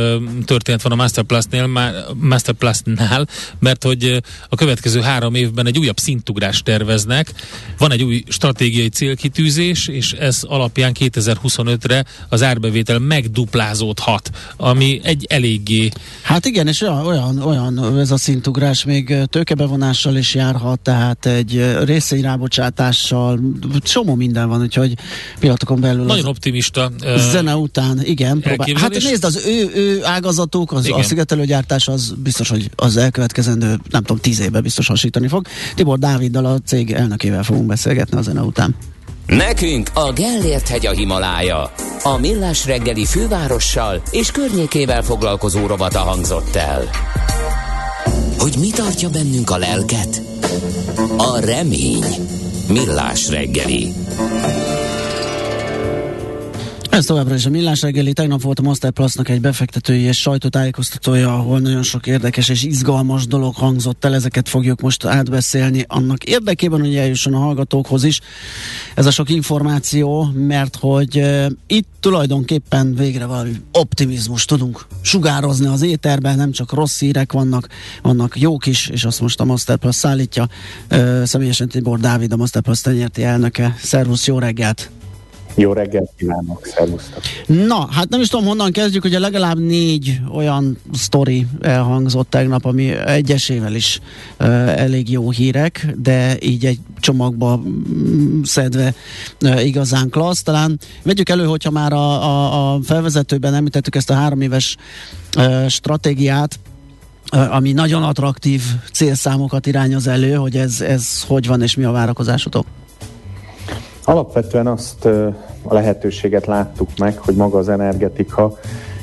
történet van a Masterplus-nél, Masterplus-nál, mert hogy a következő három évben egy újabb szintugrást terveznek. Van egy új stratégiai célkitűzés, és ez alapján 2025-re az árbevétel megduplázódhat, ami egy eléggé... Hát igen, és olyan, olyan, ez a szintugrás még tőkebevonással is járhat, tehát egy részényrábocsátással, csomó minden van, úgyhogy pillanatokon belül... Nagyon az... optim optimista uh, zene után, igen. Próbál. Hát nézd, az ő, ő ágazatuk, az, igen. a szigetelőgyártás az biztos, hogy az elkövetkezendő, nem tudom, tíz évben biztos hasítani fog. Tibor Dáviddal a cég elnökével fogunk beszélgetni a zene után. Nekünk a Gellért hegy a Himalája. A Millás reggeli fővárossal és környékével foglalkozó robata hangzott el. Hogy mi tartja bennünk a lelket? A remény. Millás reggeli. Ez továbbra is a Millás reggeli. Tegnap volt a Masterplusnak egy befektetői és sajtótájékoztatója, ahol nagyon sok érdekes és izgalmas dolog hangzott el. Ezeket fogjuk most átbeszélni annak érdekében, hogy eljusson a hallgatókhoz is ez a sok információ, mert hogy uh, itt tulajdonképpen végre valami optimizmus tudunk sugározni az éterben, nem csak rossz hírek vannak, vannak jók is, és azt most a Masterplus szállítja. Uh, személyesen Tibor Dávid, a Masterplus tenyerti elnöke. Szervusz, jó reggelt! Jó reggelt kívánok, szervusztok! Na, hát nem is tudom honnan kezdjük, hogy legalább négy olyan sztori elhangzott tegnap, ami egyesével is uh, elég jó hírek, de így egy csomagba mm, szedve uh, igazán klassz. Talán vegyük elő, hogyha már a, a, a felvezetőben említettük ezt a három éves uh, stratégiát, ami nagyon attraktív célszámokat irányoz elő, hogy ez, ez hogy van és mi a várakozásotok? Alapvetően azt a lehetőséget láttuk meg, hogy maga az energetika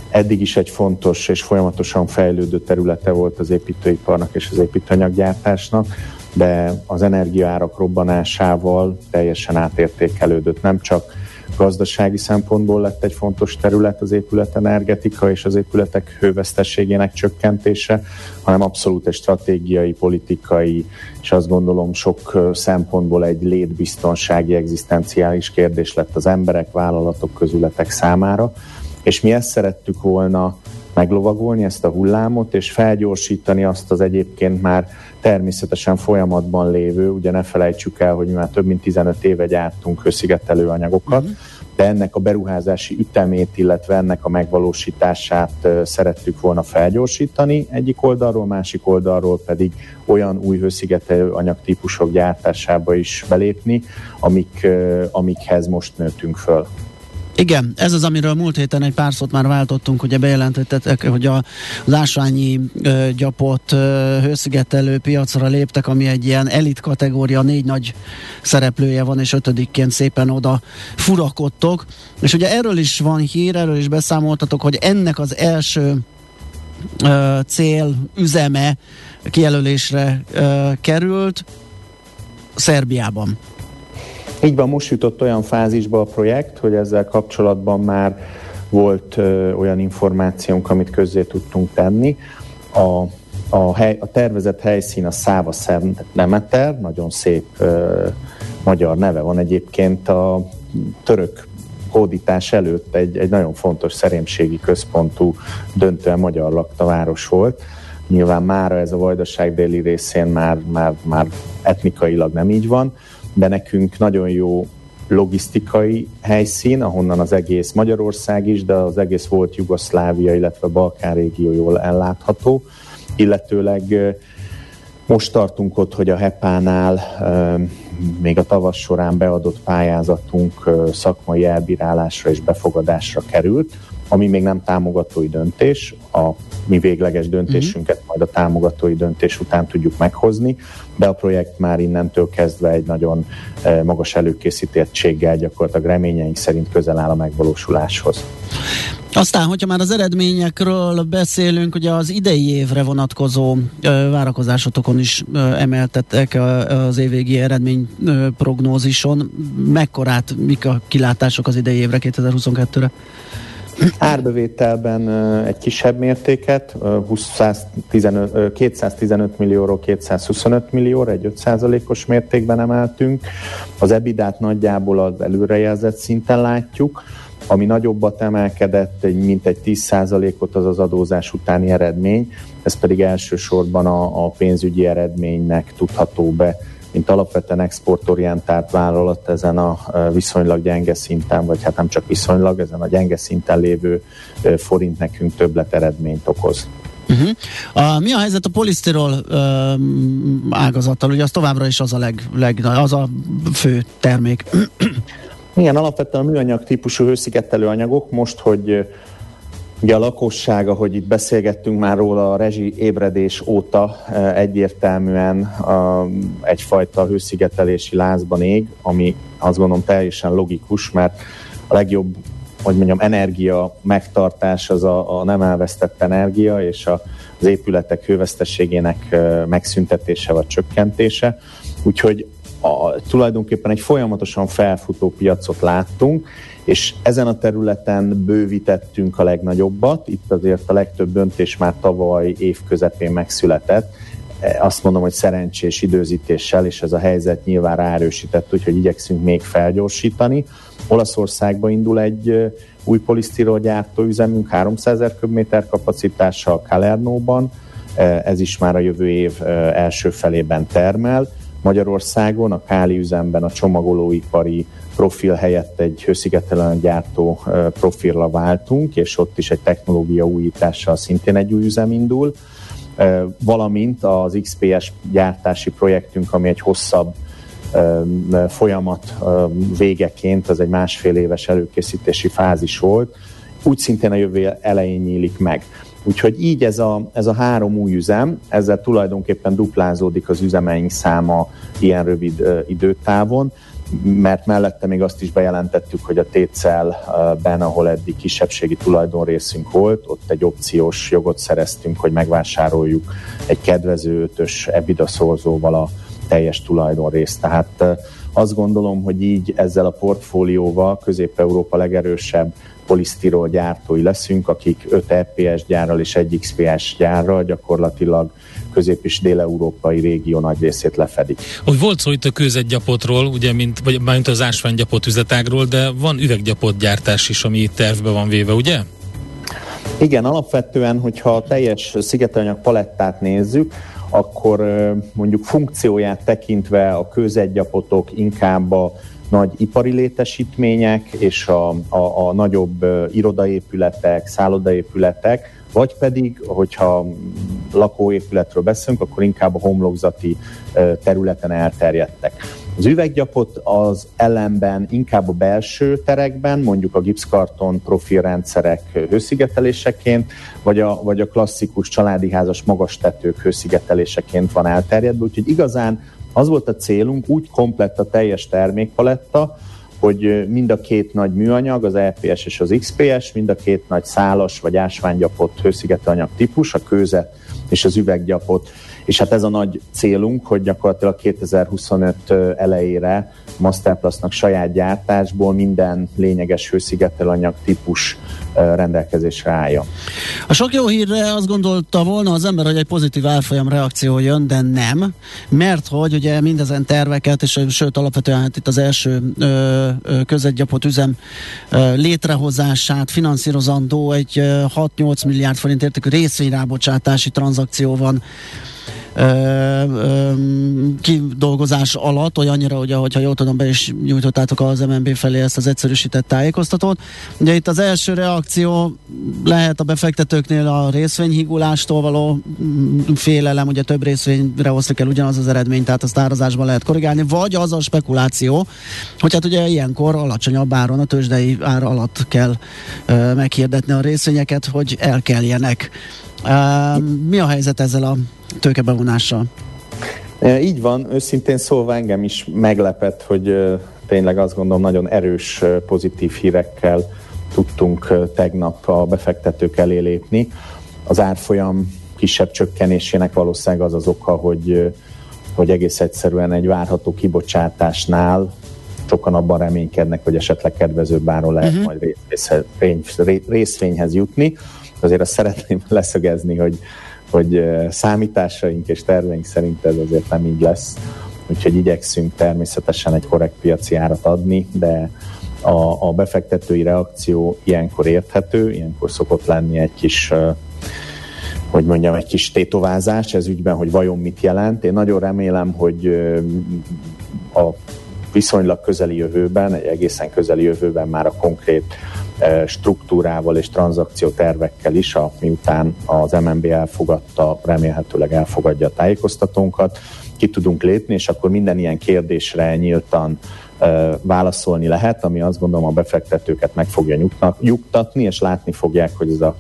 eddig is egy fontos és folyamatosan fejlődő területe volt az építőiparnak és az építőanyaggyártásnak, de az energiaárak robbanásával teljesen átértékelődött. Nem csak gazdasági szempontból lett egy fontos terület az épület energetika és az épületek hővesztességének csökkentése, hanem abszolút egy stratégiai, politikai, és azt gondolom sok szempontból egy létbiztonsági, egzisztenciális kérdés lett az emberek, vállalatok, közületek számára. És mi ezt szerettük volna meglovagolni, ezt a hullámot, és felgyorsítani azt az egyébként már természetesen folyamatban lévő, ugye ne felejtsük el, hogy mi már több mint 15 éve gyártunk hőszigetelő anyagokat, uh-huh. de ennek a beruházási ütemét, illetve ennek a megvalósítását szerettük volna felgyorsítani egyik oldalról, másik oldalról pedig olyan új hőszigetelő anyagtípusok gyártásába is belépni, amik, amikhez most nőttünk föl. Igen, ez az, amiről múlt héten egy pár szót már váltottunk, ugye bejelentettek, hogy a, az ásványi ö, gyapot ö, hőszigetelő piacra léptek, ami egy ilyen elit kategória, négy nagy szereplője van, és ötödikként szépen oda furakodtok. És ugye erről is van hír, erről is beszámoltatok, hogy ennek az első ö, cél, üzeme kijelölésre ö, került Szerbiában. Így van, most jutott olyan fázisba a projekt, hogy ezzel kapcsolatban már volt ö, olyan információnk, amit közzé tudtunk tenni. A, a, hely, a tervezett helyszín a Száva Szent Demeter, nagyon szép ö, magyar neve van egyébként a török hódítás előtt egy, egy nagyon fontos szerémségi központú, döntően magyar lakta város volt. Nyilván mára ez a vajdaság déli részén már, már, már etnikailag nem így van, de nekünk nagyon jó logisztikai helyszín, ahonnan az egész Magyarország is, de az egész volt Jugoszlávia, illetve Balkán régió jól ellátható, illetőleg most tartunk ott, hogy a HEPA-nál még a tavasz során beadott pályázatunk szakmai elbírálásra és befogadásra került, ami még nem támogatói döntés, a mi végleges döntésünket uh-huh. majd a támogatói döntés után tudjuk meghozni, de a projekt már innentől kezdve egy nagyon magas előkészítettséggel gyakorlatilag reményeink szerint közel áll a megvalósuláshoz. Aztán, hogyha már az eredményekről beszélünk, ugye az idei évre vonatkozó ö, várakozásotokon is ö, emeltettek az évvégi eredmény ö, prognózison. Mekkorát, mik a kilátások az idei évre, 2022-re? Árbevételben egy kisebb mértéket, 215, 215 millióról 225 millióra, egy 5%-os mértékben emeltünk. Az ebidát nagyjából az előrejelzett szinten látjuk. Ami nagyobbat emelkedett, mint egy 10%-ot az az adózás utáni eredmény, ez pedig elsősorban a, a pénzügyi eredménynek tudható be, mint alapvetően exportorientált vállalat ezen a viszonylag gyenge szinten, vagy hát nem csak viszonylag, ezen a gyenge szinten lévő forint nekünk többlet eredményt okoz. Uh-huh. A, mi a helyzet a polisztirol uh, ágazattal? Ugye az továbbra is az a, leg, leg, az a fő termék. Igen, alapvetően a műanyag típusú hőszigetelő anyagok, most, hogy ugye a lakosság, ahogy itt beszélgettünk már róla, a rezsi ébredés óta egyértelműen egyfajta hőszigetelési lázban ég, ami azt gondolom teljesen logikus, mert a legjobb hogy mondjam, energia megtartás az a, a nem elvesztett energia, és a, az épületek hővesztességének megszüntetése vagy csökkentése. Úgyhogy a, tulajdonképpen egy folyamatosan felfutó piacot láttunk, és ezen a területen bővítettünk a legnagyobbat. Itt azért a legtöbb döntés már tavaly év közepén megszületett. E, azt mondom, hogy szerencsés időzítéssel, és ez a helyzet nyilván ráerősített, úgyhogy igyekszünk még felgyorsítani. Olaszországba indul egy új polisztirol gyártóüzemünk 300 ezer köbméter kapacitással Kalernóban, e, ez is már a jövő év első felében termel Magyarországon a Káli üzemben a csomagolóipari profil helyett egy hőszigetelően gyártó profilra váltunk, és ott is egy technológia újítással szintén egy új üzem indul, valamint az XPS gyártási projektünk, ami egy hosszabb folyamat végeként, az egy másfél éves előkészítési fázis volt, úgy szintén a jövő elején nyílik meg. Úgyhogy így ez a, ez a három új üzem, ezzel tulajdonképpen duplázódik az üzemeink száma ilyen rövid uh, időtávon, mert mellette még azt is bejelentettük, hogy a Técelben, ahol eddig kisebbségi tulajdonrészünk volt, ott egy opciós jogot szereztünk, hogy megvásároljuk egy kedvező ötös EBITDA szorzóval a teljes tulajdonrészt. Tehát azt gondolom, hogy így ezzel a portfólióval Közép-Európa legerősebb polisztirol gyártói leszünk, akik 5 EPS gyárral és 1 XPS gyárral gyakorlatilag közép- és dél-európai régió nagy részét lefedik. Hogy volt szó itt a kőzetgyapotról, ugye, mint, vagy mint az ásványgyapot üzletágról, de van üveggyapot gyártás is, ami itt tervbe van véve, ugye? Igen, alapvetően, hogyha a teljes szigetelanyag palettát nézzük, akkor mondjuk funkcióját tekintve a kőzetgyapotok inkább a nagy ipari létesítmények és a, a, a nagyobb irodaépületek, szállodaépületek, vagy pedig, hogyha lakóépületről beszélünk, akkor inkább a homlokzati területen elterjedtek. Az üveggyapot az ellenben inkább a belső terekben, mondjuk a gipszkarton profilrendszerek hőszigeteléseként, vagy a, vagy a klasszikus családi házas magas tetők hőszigeteléseként van elterjedve, úgyhogy igazán az volt a célunk, úgy komplett a teljes termékpaletta, hogy mind a két nagy műanyag, az EPS és az XPS, mind a két nagy szálas vagy ásványgyapott hőszigetanyag típus, a kőzet és az üveggyapot és hát ez a nagy célunk, hogy gyakorlatilag 2025 elejére Masterplusnak saját gyártásból minden lényeges hőszigetelanyag típus rendelkezésre állja. A sok jó hírre azt gondolta volna az ember, hogy egy pozitív árfolyam reakció jön, de nem, mert hogy ugye mindezen terveket, és sőt alapvetően hát itt az első ö, közegyapot üzem ö, létrehozását finanszírozandó egy 6-8 milliárd forint értékű részvényrábocsátási tranzakció van kidolgozás alatt, olyannyira, hogy ahogyha jól tudom, be is nyújtottátok az MNB felé ezt az egyszerűsített tájékoztatót. Ugye itt az első reakció lehet a befektetőknél a részvényhígulástól való mm, félelem, ugye több részvényre hoztak el ugyanaz az eredmény, tehát azt árazásban lehet korrigálni, vagy az a spekuláció, hogy hát ugye ilyenkor alacsonyabb áron, a tőzsdei ár alatt kell meghirdetni a részvényeket, hogy elkeljenek. Mi a helyzet ezzel a tőkebevonással? Így van, őszintén szólva engem is meglepett, hogy tényleg azt gondolom nagyon erős pozitív hírekkel tudtunk tegnap a befektetők elé lépni. Az árfolyam kisebb csökkenésének valószínűleg az az oka, hogy, hogy egész egyszerűen egy várható kibocsátásnál sokan abban reménykednek, hogy esetleg kedvezőbb áron lehet uh-huh. majd részvényhez jutni. Azért azt szeretném leszögezni, hogy hogy számításaink és terveink szerint ez azért nem így lesz, úgyhogy igyekszünk természetesen egy korrekt piaci árat adni, de a, a befektetői reakció ilyenkor érthető, ilyenkor szokott lenni egy kis hogy mondjam, egy kis tétovázás ez ügyben, hogy vajon mit jelent. Én nagyon remélem, hogy a viszonylag közeli jövőben, egy egészen közeli jövőben már a konkrét struktúrával és tranzakció tervekkel is, miután az MNB elfogadta, remélhetőleg elfogadja a tájékoztatónkat, ki tudunk lépni, és akkor minden ilyen kérdésre nyíltan válaszolni lehet, ami azt gondolom a befektetőket meg fogja nyugtatni, és látni fogják, hogy ez a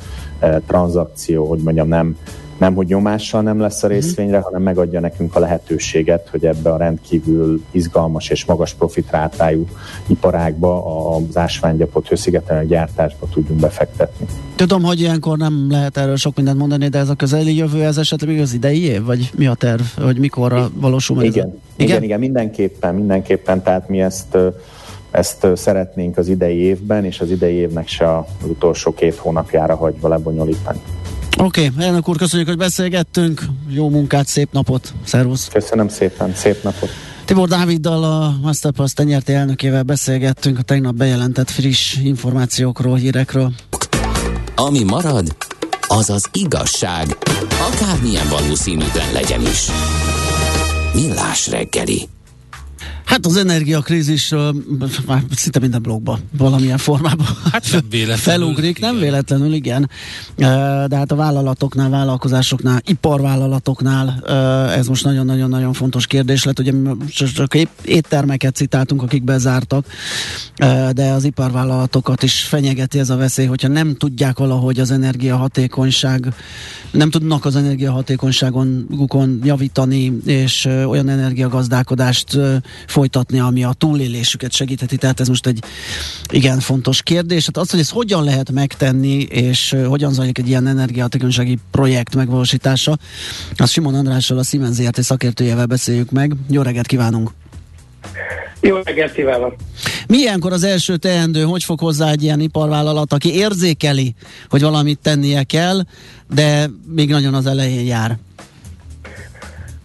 tranzakció, hogy mondjam, nem nem hogy nyomással nem lesz a mhm. részvényre, hanem megadja nekünk a lehetőséget, hogy ebbe a rendkívül izgalmas és magas profitrátájú iparágba, az ásványgyapot hőszigetelő gyártásba tudjunk befektetni. Tudom, hogy ilyenkor nem lehet erről sok mindent mondani, de ez a közeli jövő, ez esetleg még az idei év, vagy mi a terv, hogy mikorra valósul meg igen, igen, igen, igen, mindenképpen, mindenképpen, tehát mi ezt ezt szeretnénk az idei évben, és az idei évnek se az utolsó két hónapjára hagyva lebonyolítani. Oké, okay, elnök úr, köszönjük, hogy beszélgettünk. Jó munkát, szép napot. Szervusz. Köszönöm szépen, szép napot. Tibor Dáviddal, a Masterpass tenyerti elnökével beszélgettünk a tegnap bejelentett friss információkról, hírekről. Ami marad, az az igazság, akármilyen valószínűtlen legyen is. Millás reggeli. Hát az energiakrízisről már szinte minden blogban valamilyen formában hát nem véletlenül, felugrik, igen. nem véletlenül, igen. De hát a vállalatoknál, vállalkozásoknál, iparvállalatoknál ez most nagyon-nagyon-nagyon fontos kérdés lett. Ugye csak éttermeket citáltunk, akik bezártak, de az iparvállalatokat is fenyegeti ez a veszély, hogyha nem tudják valahogy az energiahatékonyság, nem tudnak az energiahatékonyságon javítani, és olyan energiagazdálkodást folytatni, ami a túlélésüket segítheti. Tehát ez most egy igen fontos kérdés. Hát az, hogy ezt hogyan lehet megtenni, és hogyan zajlik egy ilyen energiahatékonysági projekt megvalósítása, az Simon Andrással, a Siemens ZRT szakértőjével beszéljük meg. Jó reggelt kívánunk! Jó reggelt kívánok! Milyenkor az első teendő, hogy fog hozzá egy ilyen iparvállalat, aki érzékeli, hogy valamit tennie kell, de még nagyon az elején jár?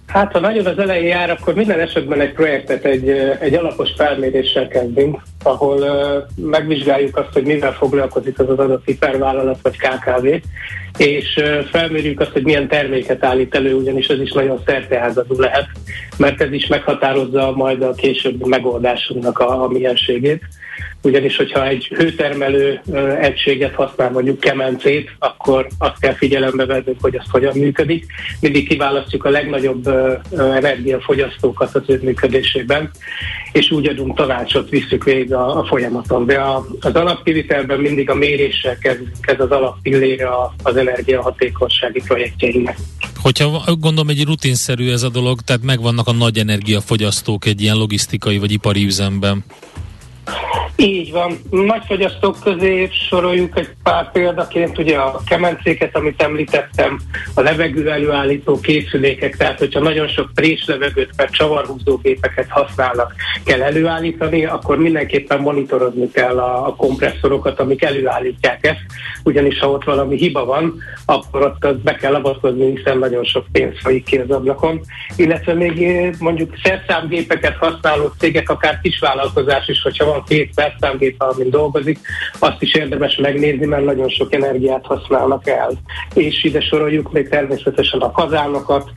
Hát, ha nagyon az elején jár, akkor minden esetben egy projektet egy, egy alapos felméréssel kezdünk, ahol uh, megvizsgáljuk azt, hogy mivel foglalkozik az az adott hipervállalat vagy KKV, és uh, felmérjük azt, hogy milyen terméket állít elő, ugyanis ez is nagyon szerteágazó lehet, mert ez is meghatározza majd a későbbi megoldásunknak a, a mienségét ugyanis hogyha egy hőtermelő egységet használ, mondjuk kemencét, akkor azt kell figyelembe vennünk, hogy az hogyan működik. Mindig kiválasztjuk a legnagyobb energiafogyasztókat az ő működésében, és úgy adunk tanácsot, visszük végig a, a folyamaton. De a, az alapkivitelben mindig a méréssel kezdünk, ez az alapillére az energiahatékonysági projektjeinknek. Hogyha gondolom egy rutinszerű ez a dolog, tehát megvannak a nagy energiafogyasztók egy ilyen logisztikai vagy ipari üzemben. Így van. Nagy fogyasztók közé soroljuk egy pár példaként, ugye a kemencéket, amit említettem, a levegő előállító készülékek, tehát hogyha nagyon sok préslevegőt, mert csavarhúzógépeket használnak, kell előállítani, akkor mindenképpen monitorozni kell a, a kompresszorokat, amik előállítják ezt, ugyanis ha ott valami hiba van, akkor ott azt be kell avatkozni, hiszen nagyon sok pénz folyik ki az ablakon. Illetve még eh, mondjuk szerszámgépeket használó cégek, akár kisvállalkozás is, hogyha van két szerszámgép, amin dolgozik, azt is érdemes megnézni, mert nagyon sok energiát használnak el. És ide soroljuk még természetesen a kazánokat,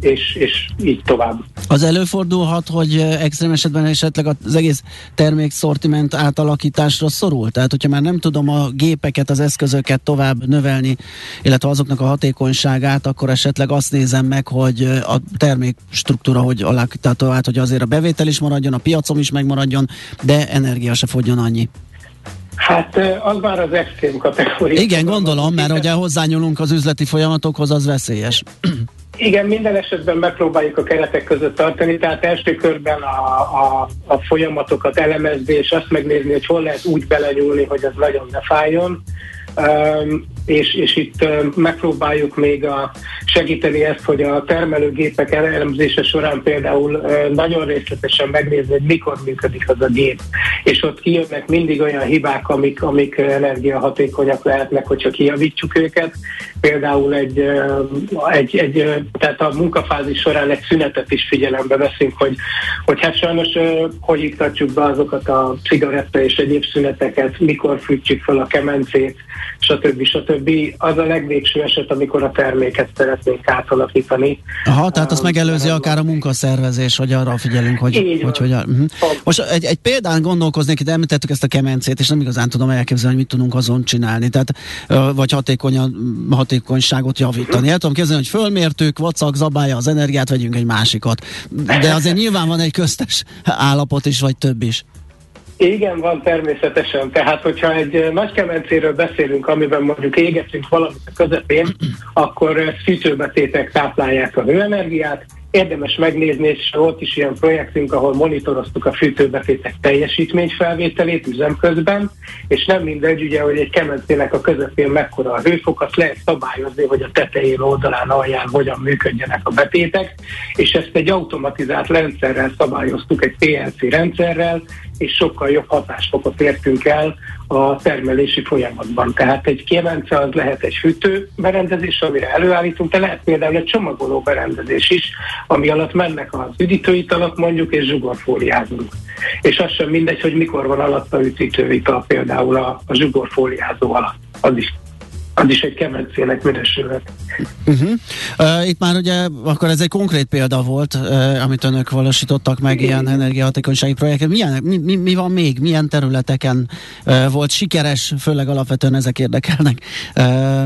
és, és így tovább. Az előfordulhat, hogy extrém esetben esetleg az egész termékszortiment átalakításra szorul? Tehát, hogyha már nem tudom a gépeket, az eszközöket tovább növelni, illetve azoknak a hatékonyságát, akkor esetleg azt nézem meg, hogy a termék struktúra, hogy alakítható át, hogy azért a bevétel is maradjon, a piacom is megmaradjon, de energia se fogjon annyi. Hát az már az extrém kategória. Igen, gondolom, mert ugye hozzányúlunk az üzleti folyamatokhoz, az veszélyes. Igen, minden esetben megpróbáljuk a keretek között tartani, tehát első körben a, a, a folyamatokat elemezni, és azt megnézni, hogy hol lehet úgy belenyúlni, hogy az nagyon ne fájjon. Um, és, és itt megpróbáljuk még a, segíteni ezt, hogy a termelőgépek elemzése során például nagyon részletesen megnézni, hogy mikor működik az a gép. És ott kijönnek mindig olyan hibák, amik, amik energiahatékonyak lehetnek, hogyha kijavítjuk őket. Például egy, egy, egy tehát a munkafázis során egy szünetet is figyelembe veszünk, hogy, hogy hát sajnos hogy iktatjuk be azokat a cigaretta és egyéb szüneteket, mikor fűtjük fel a kemencét, stb. stb. Az a legvégső eset, amikor a terméket szeretnénk átalakítani. Aha, tehát azt megelőzi akár a munkaszervezés, hogy arra figyelünk, hogy Így hogy, hogy uh-huh. Most egy, egy példán gondolkoznék, itt említettük ezt a kemencét, és nem igazán tudom elképzelni, hogy mit tudunk azon csinálni, tehát vagy hatékonyan, hatékonyságot javítani. El tudom képzelni, hogy fölmértük, vacak, zabálja az energiát, vegyünk egy másikat. De azért nyilván van egy köztes állapot is, vagy több is. Igen, van természetesen. Tehát, hogyha egy nagy kemencéről beszélünk, amiben mondjuk égetünk valamit a közepén, akkor fűtőbetétek táplálják a hőenergiát, érdemes megnézni, és volt is ilyen projektünk, ahol monitoroztuk a fűtőbetétek teljesítményfelvételét üzemközben, és nem mindegy, ugye, hogy egy kemencének a közepén mekkora a hőfok, azt lehet szabályozni, hogy a tetején, oldalán, alján hogyan működjenek a betétek, és ezt egy automatizált rendszerrel szabályoztuk, egy PLC rendszerrel, és sokkal jobb hatásfokot értünk el a termelési folyamatban. Tehát egy kemence az lehet egy fűtőberendezés, amire előállítunk, de lehet például egy csomagoló berendezés is, ami alatt mennek az üdítőitalak mondjuk, és zsugorfóliázunk. És az sem mindegy, hogy mikor van alatta üdítőital például a, a zsugorfóliázó alatt. Az is az is egy kemencének minősülhet. Uh-huh. Uh, itt már ugye, akkor ez egy konkrét példa volt, uh, amit önök valósítottak meg, ilyen energiahatékonysági projektek. Milyen, mi, mi, mi van még? Milyen területeken uh, volt sikeres, főleg alapvetően ezek érdekelnek, uh,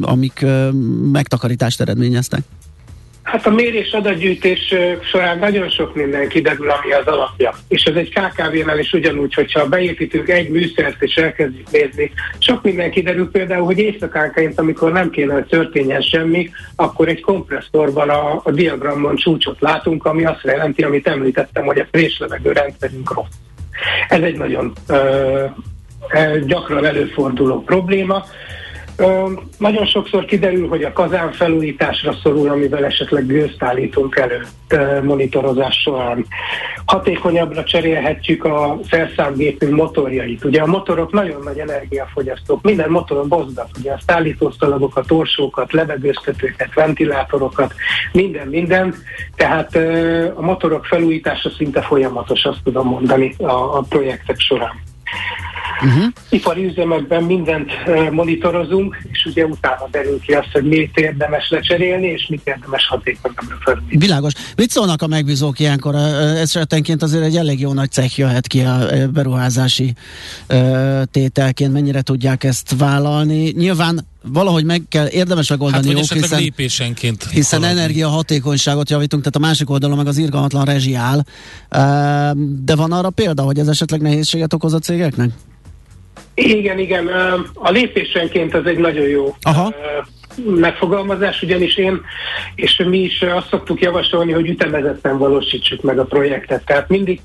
amik uh, megtakarítást eredményeztek? Hát a mérés adatgyűjtés során nagyon sok minden kiderül, ami az alapja. És ez egy KKV-nál is ugyanúgy, hogyha beépítünk egy műszert és elkezdjük nézni, sok minden kiderül például, hogy éjszakánként, amikor nem kéne, hogy történjen semmi, akkor egy kompresszorban a, a diagramon csúcsot látunk, ami azt jelenti, amit említettem, hogy a préslevegő rendszerünk rossz. Ez egy nagyon ö, gyakran előforduló probléma. Ö, nagyon sokszor kiderül, hogy a kazán felújításra szorul, amivel esetleg gőzt állítunk elő ö, monitorozás során. Hatékonyabbra cserélhetjük a felszámgépünk motorjait. Ugye a motorok nagyon nagy energiafogyasztók. Minden motoron bozgat, ugye a szállítószalagokat, torsókat, levegőztetőket, ventilátorokat, minden, minden. Tehát ö, a motorok felújítása szinte folyamatos, azt tudom mondani a, a projektek során. Uh-huh. Ipari üzemekben mindent monitorozunk, és ugye utána derül ki azt, hogy mit érdemes lecserélni, és mit érdemes hatékonyabbra felülni. Világos. Mit szólnak a megbízók ilyenkor? Esetenként azért egy elég jó nagy cech jöhet ki a beruházási uh, tételként. Mennyire tudják ezt vállalni? Nyilván valahogy meg kell, érdemes megoldani, hát, jó, hiszen, lépésenként hiszen energiahatékonyságot javítunk, tehát a másik oldalon meg az irgalmatlan rezsi áll. De van arra példa, hogy ez esetleg nehézséget okoz a cégeknek? Igen, igen. A lépésenként az egy nagyon jó Aha. megfogalmazás, ugyanis én és mi is azt szoktuk javasolni, hogy ütemezetten valósítsuk meg a projektet. Tehát mindig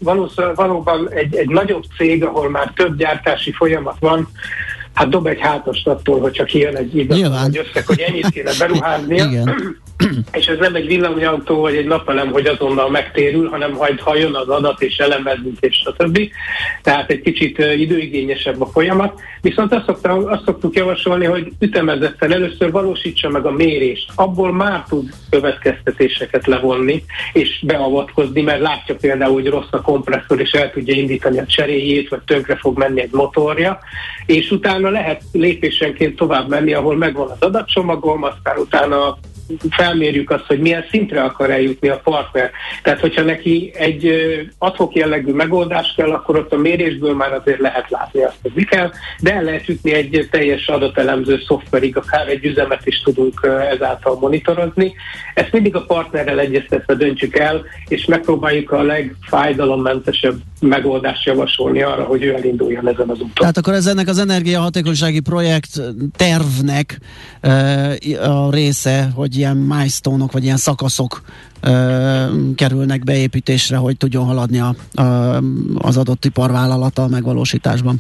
valóban egy, egy nagyobb cég, ahol már több gyártási folyamat van, hát dob egy hátast attól, hogy csak ilyen egy igaz, hogy összeg, hogy ennyit kéne beruháznia. és ez nem egy villanyautó vagy egy napelem, hogy azonnal megtérül, hanem majd ha jön az adat és elemezünk és stb. Tehát egy kicsit időigényesebb a folyamat. Viszont azt, szoktam, azt szoktuk javasolni, hogy ütemezetten először valósítsa meg a mérést. Abból már tud következtetéseket levonni és beavatkozni, mert látja például, hogy rossz a kompresszor és el tudja indítani a cseréjét, vagy tönkre fog menni egy motorja, és utána lehet lépésenként tovább menni, ahol megvan az adatcsomagom, aztán utána felmérjük azt, hogy milyen szintre akar eljutni a partner. Tehát, hogyha neki egy adhok jellegű megoldás kell, akkor ott a mérésből már azért lehet látni azt, hogy mi kell, de el lehet jutni egy teljes adatelemző szoftverig, akár egy üzemet is tudunk ezáltal monitorozni. Ezt mindig a partnerrel egyeztetve döntjük el, és megpróbáljuk a legfájdalommentesebb megoldást javasolni arra, hogy ő elinduljon ezen az úton. Tehát akkor ez ennek az energiahatékonysági projekt tervnek a része, hogy ilyen milestone vagy ilyen szakaszok kerülnek beépítésre, hogy tudjon haladni a, a, az adott iparvállalata a megvalósításban.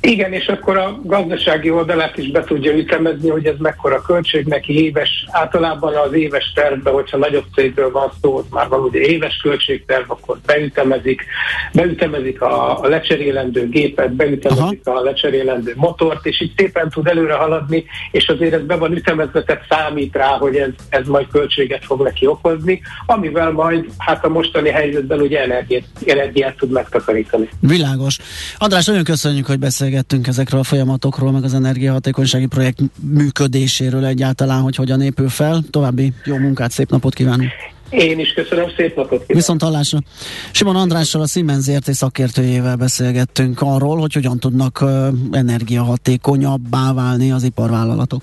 Igen, és akkor a gazdasági oldalát is be tudja ütemezni, hogy ez mekkora költség neki éves. Általában az éves tervben, hogyha nagyobb cégről van szó, ott már van ugye éves költségterv, akkor beütemezik, beütemezik a, a lecserélendő gépet, beütemezik Aha. a lecserélendő motort, és így szépen tud előre haladni, és azért ez be van ütemezve, tehát számít rá, hogy ez, ez majd költséget fog neki okozni, amivel majd hát a mostani helyzetben ugye energiát, energiát tud megtakarítani. Világos. András, nagyon köszönjük, hogy beszélgetünk beszélgettünk ezekről a folyamatokról, meg az energiahatékonysági projekt működéséről egyáltalán, hogy hogyan épül fel. További jó munkát, szép napot kívánunk! Én is köszönöm, szép napot kívánok. Viszont hallásra. Simon Andrással, a Siemens ZRT szakértőjével beszélgettünk arról, hogy hogyan tudnak energiahatékonyabbá válni az iparvállalatok.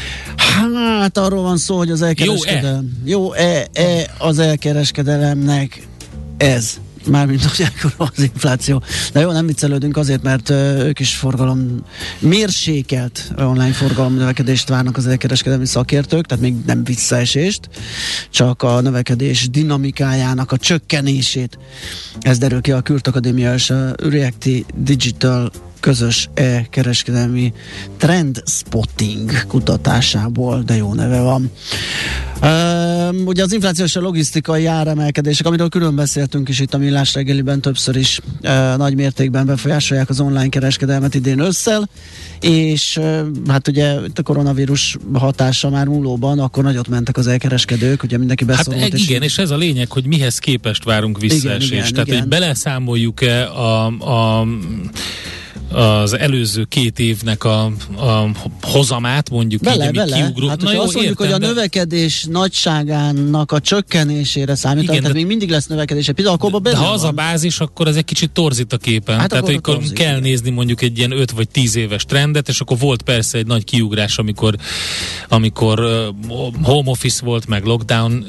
Hát arról van szó, hogy az elkereskedelem. Jó-e? Jó-e, e az elkereskedelemnek ez. Mármint, hogy ekkora az infláció. De jó, nem viccelődünk azért, mert ők is forgalom mérsékelt online forgalom növekedést várnak az elkereskedelmi szakértők, tehát még nem visszaesést, csak a növekedés dinamikájának a csökkenését. Ez derül ki a Kürt Akadémia és a Reacti Digital közös e-kereskedelmi trend spotting kutatásából, de jó neve van. Uh, ugye az inflációs a logisztikai áremelkedések, amiről külön beszéltünk is itt a Millás reggeliben többször is uh, nagy mértékben befolyásolják az online kereskedelmet idén ősszel, és uh, hát ugye a koronavírus hatása már múlóban, akkor nagyot mentek az elkereskedők, ugye mindenki beszólt. Hát és igen, és ez a lényeg, hogy mihez képest várunk visszaesést. Igen, igen, Tehát, igen. hogy beleszámoljuk-e a, a az előző két évnek a, a hozamát, mondjuk bele, így, bele. kiugró. Hát, Na jó, azt mondjuk, értem, hogy a de... növekedés nagyságának a csökkenésére számít, Igen, tehát de... még mindig lesz növekedése. Például akkor de ha az a bázis, akkor ez egy kicsit torzít a képen. Hát tehát, akkor, akkor kell igen. nézni mondjuk egy ilyen 5 vagy 10 éves trendet, és akkor volt persze egy nagy kiugrás, amikor, amikor uh, home office volt, meg lockdown,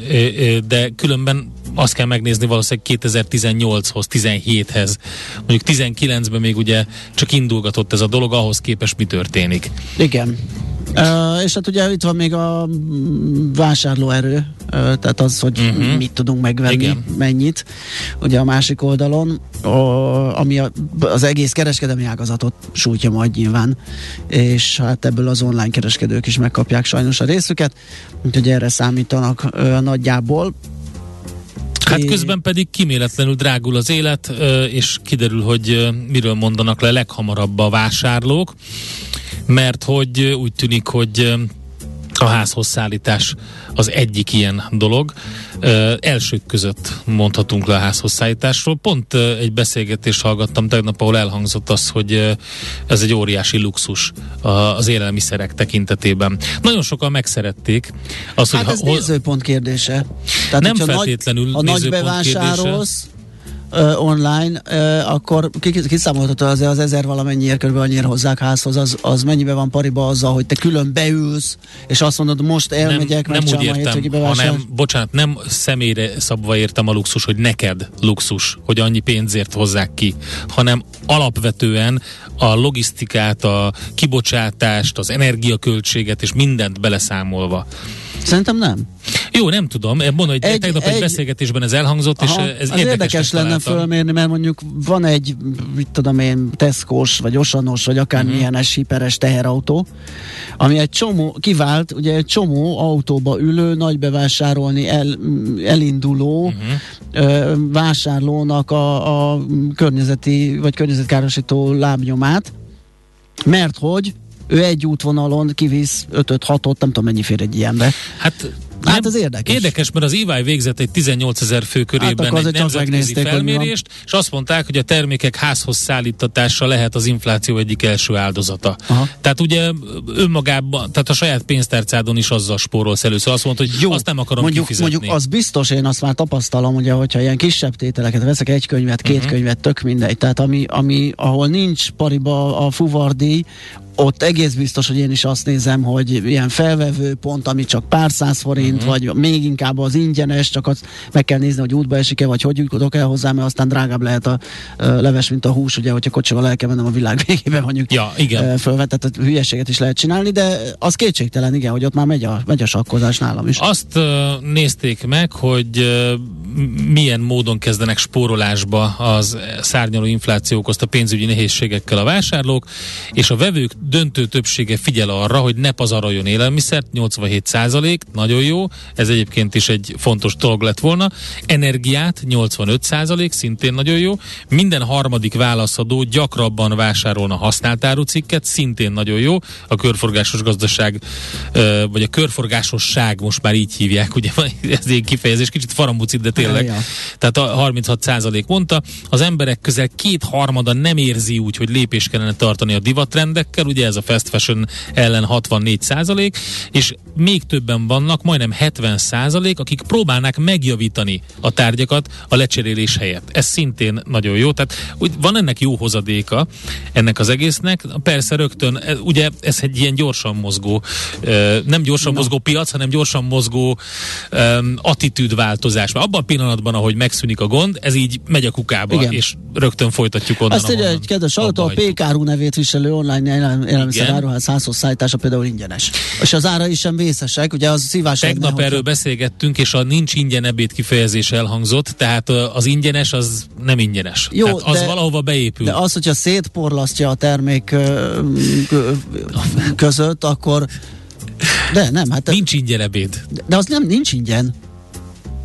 de különben azt kell megnézni valószínűleg 2018-hoz, 17-hez. Mondjuk 19-ben még ugye csak indulgatott ez a dolog, ahhoz képest mi történik. Igen. Uh, és hát ugye itt van még a vásárlóerő, uh, tehát az, hogy uh-huh. mit tudunk megvenni, Igen. mennyit. Ugye a másik oldalon, uh, ami a, az egész kereskedelmi ágazatot sújtja majd nyilván, és hát ebből az online kereskedők is megkapják sajnos a részüket, úgyhogy erre számítanak uh, nagyjából. Hát közben pedig kiméletlenül drágul az élet, és kiderül, hogy miről mondanak le leghamarabb a vásárlók, mert hogy úgy tűnik, hogy A házhoz szállítás az egyik ilyen dolog. Ö, elsők között mondhatunk le a házhoz szállításról. Pont ö, egy beszélgetést hallgattam tegnap, ahol elhangzott az, hogy ö, ez egy óriási luxus a, az élelmiszerek tekintetében. Nagyon sokan megszerették. Az, Hát hogy ez ha- nézőpont kérdése. Tehát, Nem feltétlenül nagy, ha nagy bevásárolsz, ö, online, ö, akkor ki- kiszámolható azért az ezer valamennyiért körülbelül annyira hozzák házhoz, az, az mennyibe van pariba azzal, hogy te külön beülsz, és azt mondod, most elmegyek, nem, nem úgy értem, hanem, bocsánat, nem személyre szabva értem a luxus, hogy neked luxus, hogy annyi pénzért hozzák ki, hanem alapvetően a logisztikát, a kibocsátást, az energiaköltséget és mindent beleszámolva. Szerintem nem. Jó, nem tudom, mondom, hogy Egy- tegnap egy, egy- beszélgetésben ez elhangzott, és Aha, ez az érdekes lenne találtam. fölmérni, mert mondjuk van egy, mit tudom én, Tesco-s, vagy Osanos, vagy akármilyen Mhm. uh-huh. hiperes teherautó, ami egy csomó, kivált, ugye egy csomó autóba ülő, nagy bevásárolni el, elinduló Mhm. uh-huh. ö, vásárlónak a, a környezeti, vagy környezetkárosító lábnyomát, mert hogy ő egy útvonalon kivisz 5-6-ot, nem tudom mennyi fér egy ilyenbe. Hát, Hát ez érdekes. Érdekes, mert az EY végzett egy 18 ezer fő körében akkor egy nemzetközi felmérést, és azt mondták, hogy a termékek házhoz szállítatása lehet az infláció egyik első áldozata. Aha. Tehát ugye önmagában, tehát a saját pénztárcádon is azzal spórolsz először. Azt mondta, hogy Jó, azt nem akarom mondjuk, kifizetni. Mondjuk az biztos, én azt már tapasztalom, ugye, hogyha ilyen kisebb tételeket veszek, egy könyvet, két uh-huh. könyvet, tök mindegy. Tehát ami, ami, ahol nincs pariba a fuvardíj, ott egész biztos, hogy én is azt nézem, hogy ilyen felvevő pont, ami csak pár száz forint, uh-huh. vagy még inkább az ingyenes, csak azt meg kell nézni, hogy útba esik-e, vagy hogy jutok el hozzá, mert aztán drágább lehet a ö, leves, mint a hús, ugye, hogyha kocsival el kell mennem a világ végébe mondjuk Ja, igen. ö, fölvetett hülyeséget is lehet csinálni, de az kétségtelen, igen, hogy ott már megy a, megy a sakkozás nálam is. Azt uh, nézték meg, hogy uh, milyen módon kezdenek spórolásba az szárnyaló infláció okozta pénzügyi nehézségekkel a vásárlók, és a vevők döntő többsége figyel arra, hogy ne pazaroljon élelmiszert, 87 százalék, nagyon jó, ez egyébként is egy fontos dolog lett volna. Energiát, 85 százalék, szintén nagyon jó. Minden harmadik válaszadó gyakrabban vásárolna használt árucikket, szintén nagyon jó. A körforgásos gazdaság, vagy a körforgásosság, most már így hívják, ugye ez egy kifejezés, kicsit farambucit, de tényleg. Ja. Tehát a 36 százalék mondta, az emberek közel kétharmada nem érzi úgy, hogy lépés kellene tartani a divatrendekkel, ugye ez a fast fashion ellen 64 százalék, és még többen vannak, majdnem 70 százalék, akik próbálnák megjavítani a tárgyakat a lecserélés helyett. Ez szintén nagyon jó, tehát úgy van ennek jó hozadéka ennek az egésznek. Persze rögtön, e, ugye ez egy ilyen gyorsan mozgó, ö, nem gyorsan mozgó piac, hanem gyorsan mozgó um, attitűdváltozás. Abban a pillanatban, ahogy megszűnik a gond, ez így megy a kukába, Igen. és rögtön folytatjuk onnan, Azt ahonnan egy kedves hallgató, a. PKRU nevét viselő online élelmiszer áruház házhoz szállítása például ingyenes. És az ára is sem vészesek, ugye az szívás Tegnap lenne, erről beszélgettünk, és a nincs ingyen ebéd kifejezés elhangzott, tehát az ingyenes az nem ingyenes. Jó, tehát az de- valahova beépül. De az, hogyha szétporlasztja a termék között, akkor de nem, hát Nincs ingyen ebéd. de az nem nincs ingyen.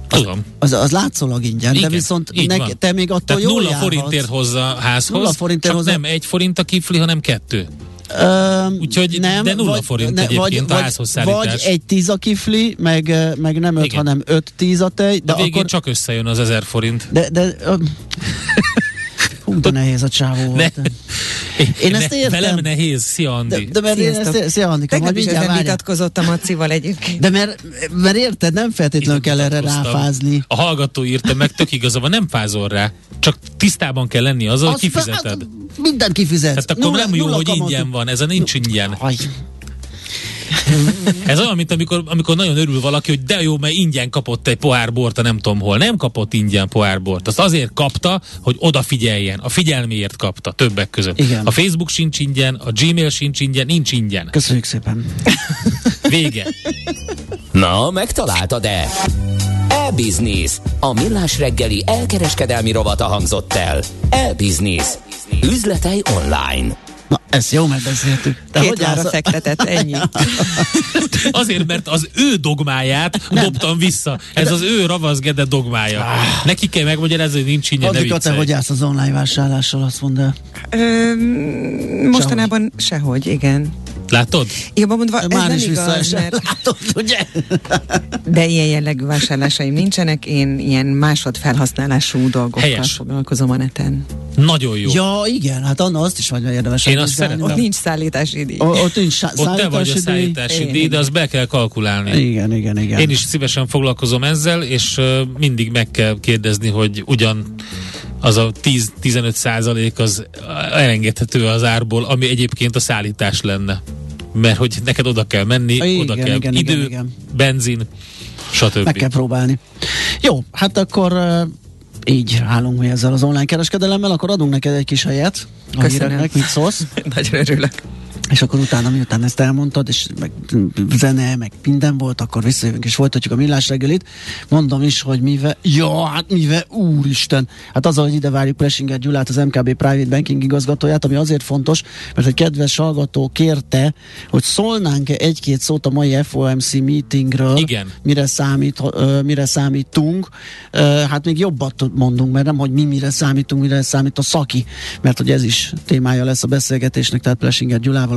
Tudom. Az, az látszólag ingyen, Igen, de viszont nek, te még attól Tehát jól nulla járhatsz. forintért hozza házhoz, Nulla forintért csak hozza- nem egy forint a kifli, hanem kettő. Ö, Úgyhogy nem, de nulla forint egyébként a vagy, házhoz vagy szállítás. egy tíz a kifli, meg, meg nem öt, Igen. hanem öt tíz a tej, de a végén akkor... csak összejön az ezer forint. De, de, ö, hú, de nehéz a csávó Ne. volt. Én ezt ne, értem. Velem nehéz, szia De, Andi. de mert én Sziasztok. ezt, szia Annika, Tegnap majd is ezen vitatkozott a Macival egyébként. De mert, mert érted, nem feltétlenül kell erre ráfázni. A hallgató írta meg, tök igaza van, nem fázol rá. Csak tisztában kell lenni azzal, hogy kifizeted. hát, Mindent kifizetsz. Tehát akkor Nulla- nem jó, hogy ingyen van, ez a nincs ingyen. Aj, Ez olyan, mint amikor, amikor nagyon örül valaki, hogy de jó, mert ingyen kapott egy pohár bort, a nem tudom hol. Nem kapott ingyen pohár bort. Azt azért kapta, hogy odafigyeljen. A figyelméért kapta többek között. Igen. A Facebook sincs ingyen, a Gmail sincs ingyen, nincs ingyen. Köszönjük szépen. Vége. Na, megtaláltad-e? E-Business. A millás reggeli elkereskedelmi rovata hangzott el. E-Business. Üzletei online. Na, ezt jó megbeszéltük. Te Két hogy lára állsz? fektetett, ennyi. Azért, mert az ő dogmáját dobtam vissza. Ez az ő ravaszgede dogmája. Neki kell megmagyarázni, hogy nincs ingyen, Addig, te hogy állsz az online vásárlással, azt mondd el. Ö, mostanában sehogy, igen. Látod? Jobban mondva, ez Már nem is igaz, mert látod, ugye? de ilyen jellegű vásárlásaim nincsenek, én ilyen másodfelhasználású dolgokkal Helyes. foglalkozom a neten. Nagyon jó. Ja, igen, hát Anna azt is vagy érdemes. Én azt szeretem. Ott nincs szállítási díj. O- Ott nincs szá- Ott te vagy a szállítási díj. díj, de azt be kell kalkulálni. Igen, igen, igen. Én is szívesen foglalkozom ezzel, és uh, mindig meg kell kérdezni, hogy ugyan az a 10-15 százalék az elengedhető az árból, ami egyébként a szállítás lenne. Mert hogy neked oda kell menni, Igen, oda kell igen, idő, igen, igen. benzin, stb. Meg kell próbálni. Jó, hát akkor uh, így állunk mi ezzel az online kereskedelemmel, akkor adunk neked egy kis helyet a Köszönöm. híreknek, mit szólsz? Nagyon örülök. És akkor utána, miután ezt elmondtad, és meg zene, meg minden volt, akkor visszajövünk és folytatjuk a millás reggelit. Mondom is, hogy mivel, ja, hát mivel, úristen, hát az, hogy ide várjuk Plesinger Gyulát, az MKB Private Banking igazgatóját, ami azért fontos, mert egy kedves hallgató kérte, hogy szólnánk-e egy-két szót a mai FOMC meetingről, Igen. mire, számít, mire számítunk. Hát még jobbat mondunk, mert nem, hogy mi mire számítunk, mire számít a szaki, mert hogy ez is témája lesz a beszélgetésnek, tehát Plesinger Gyulával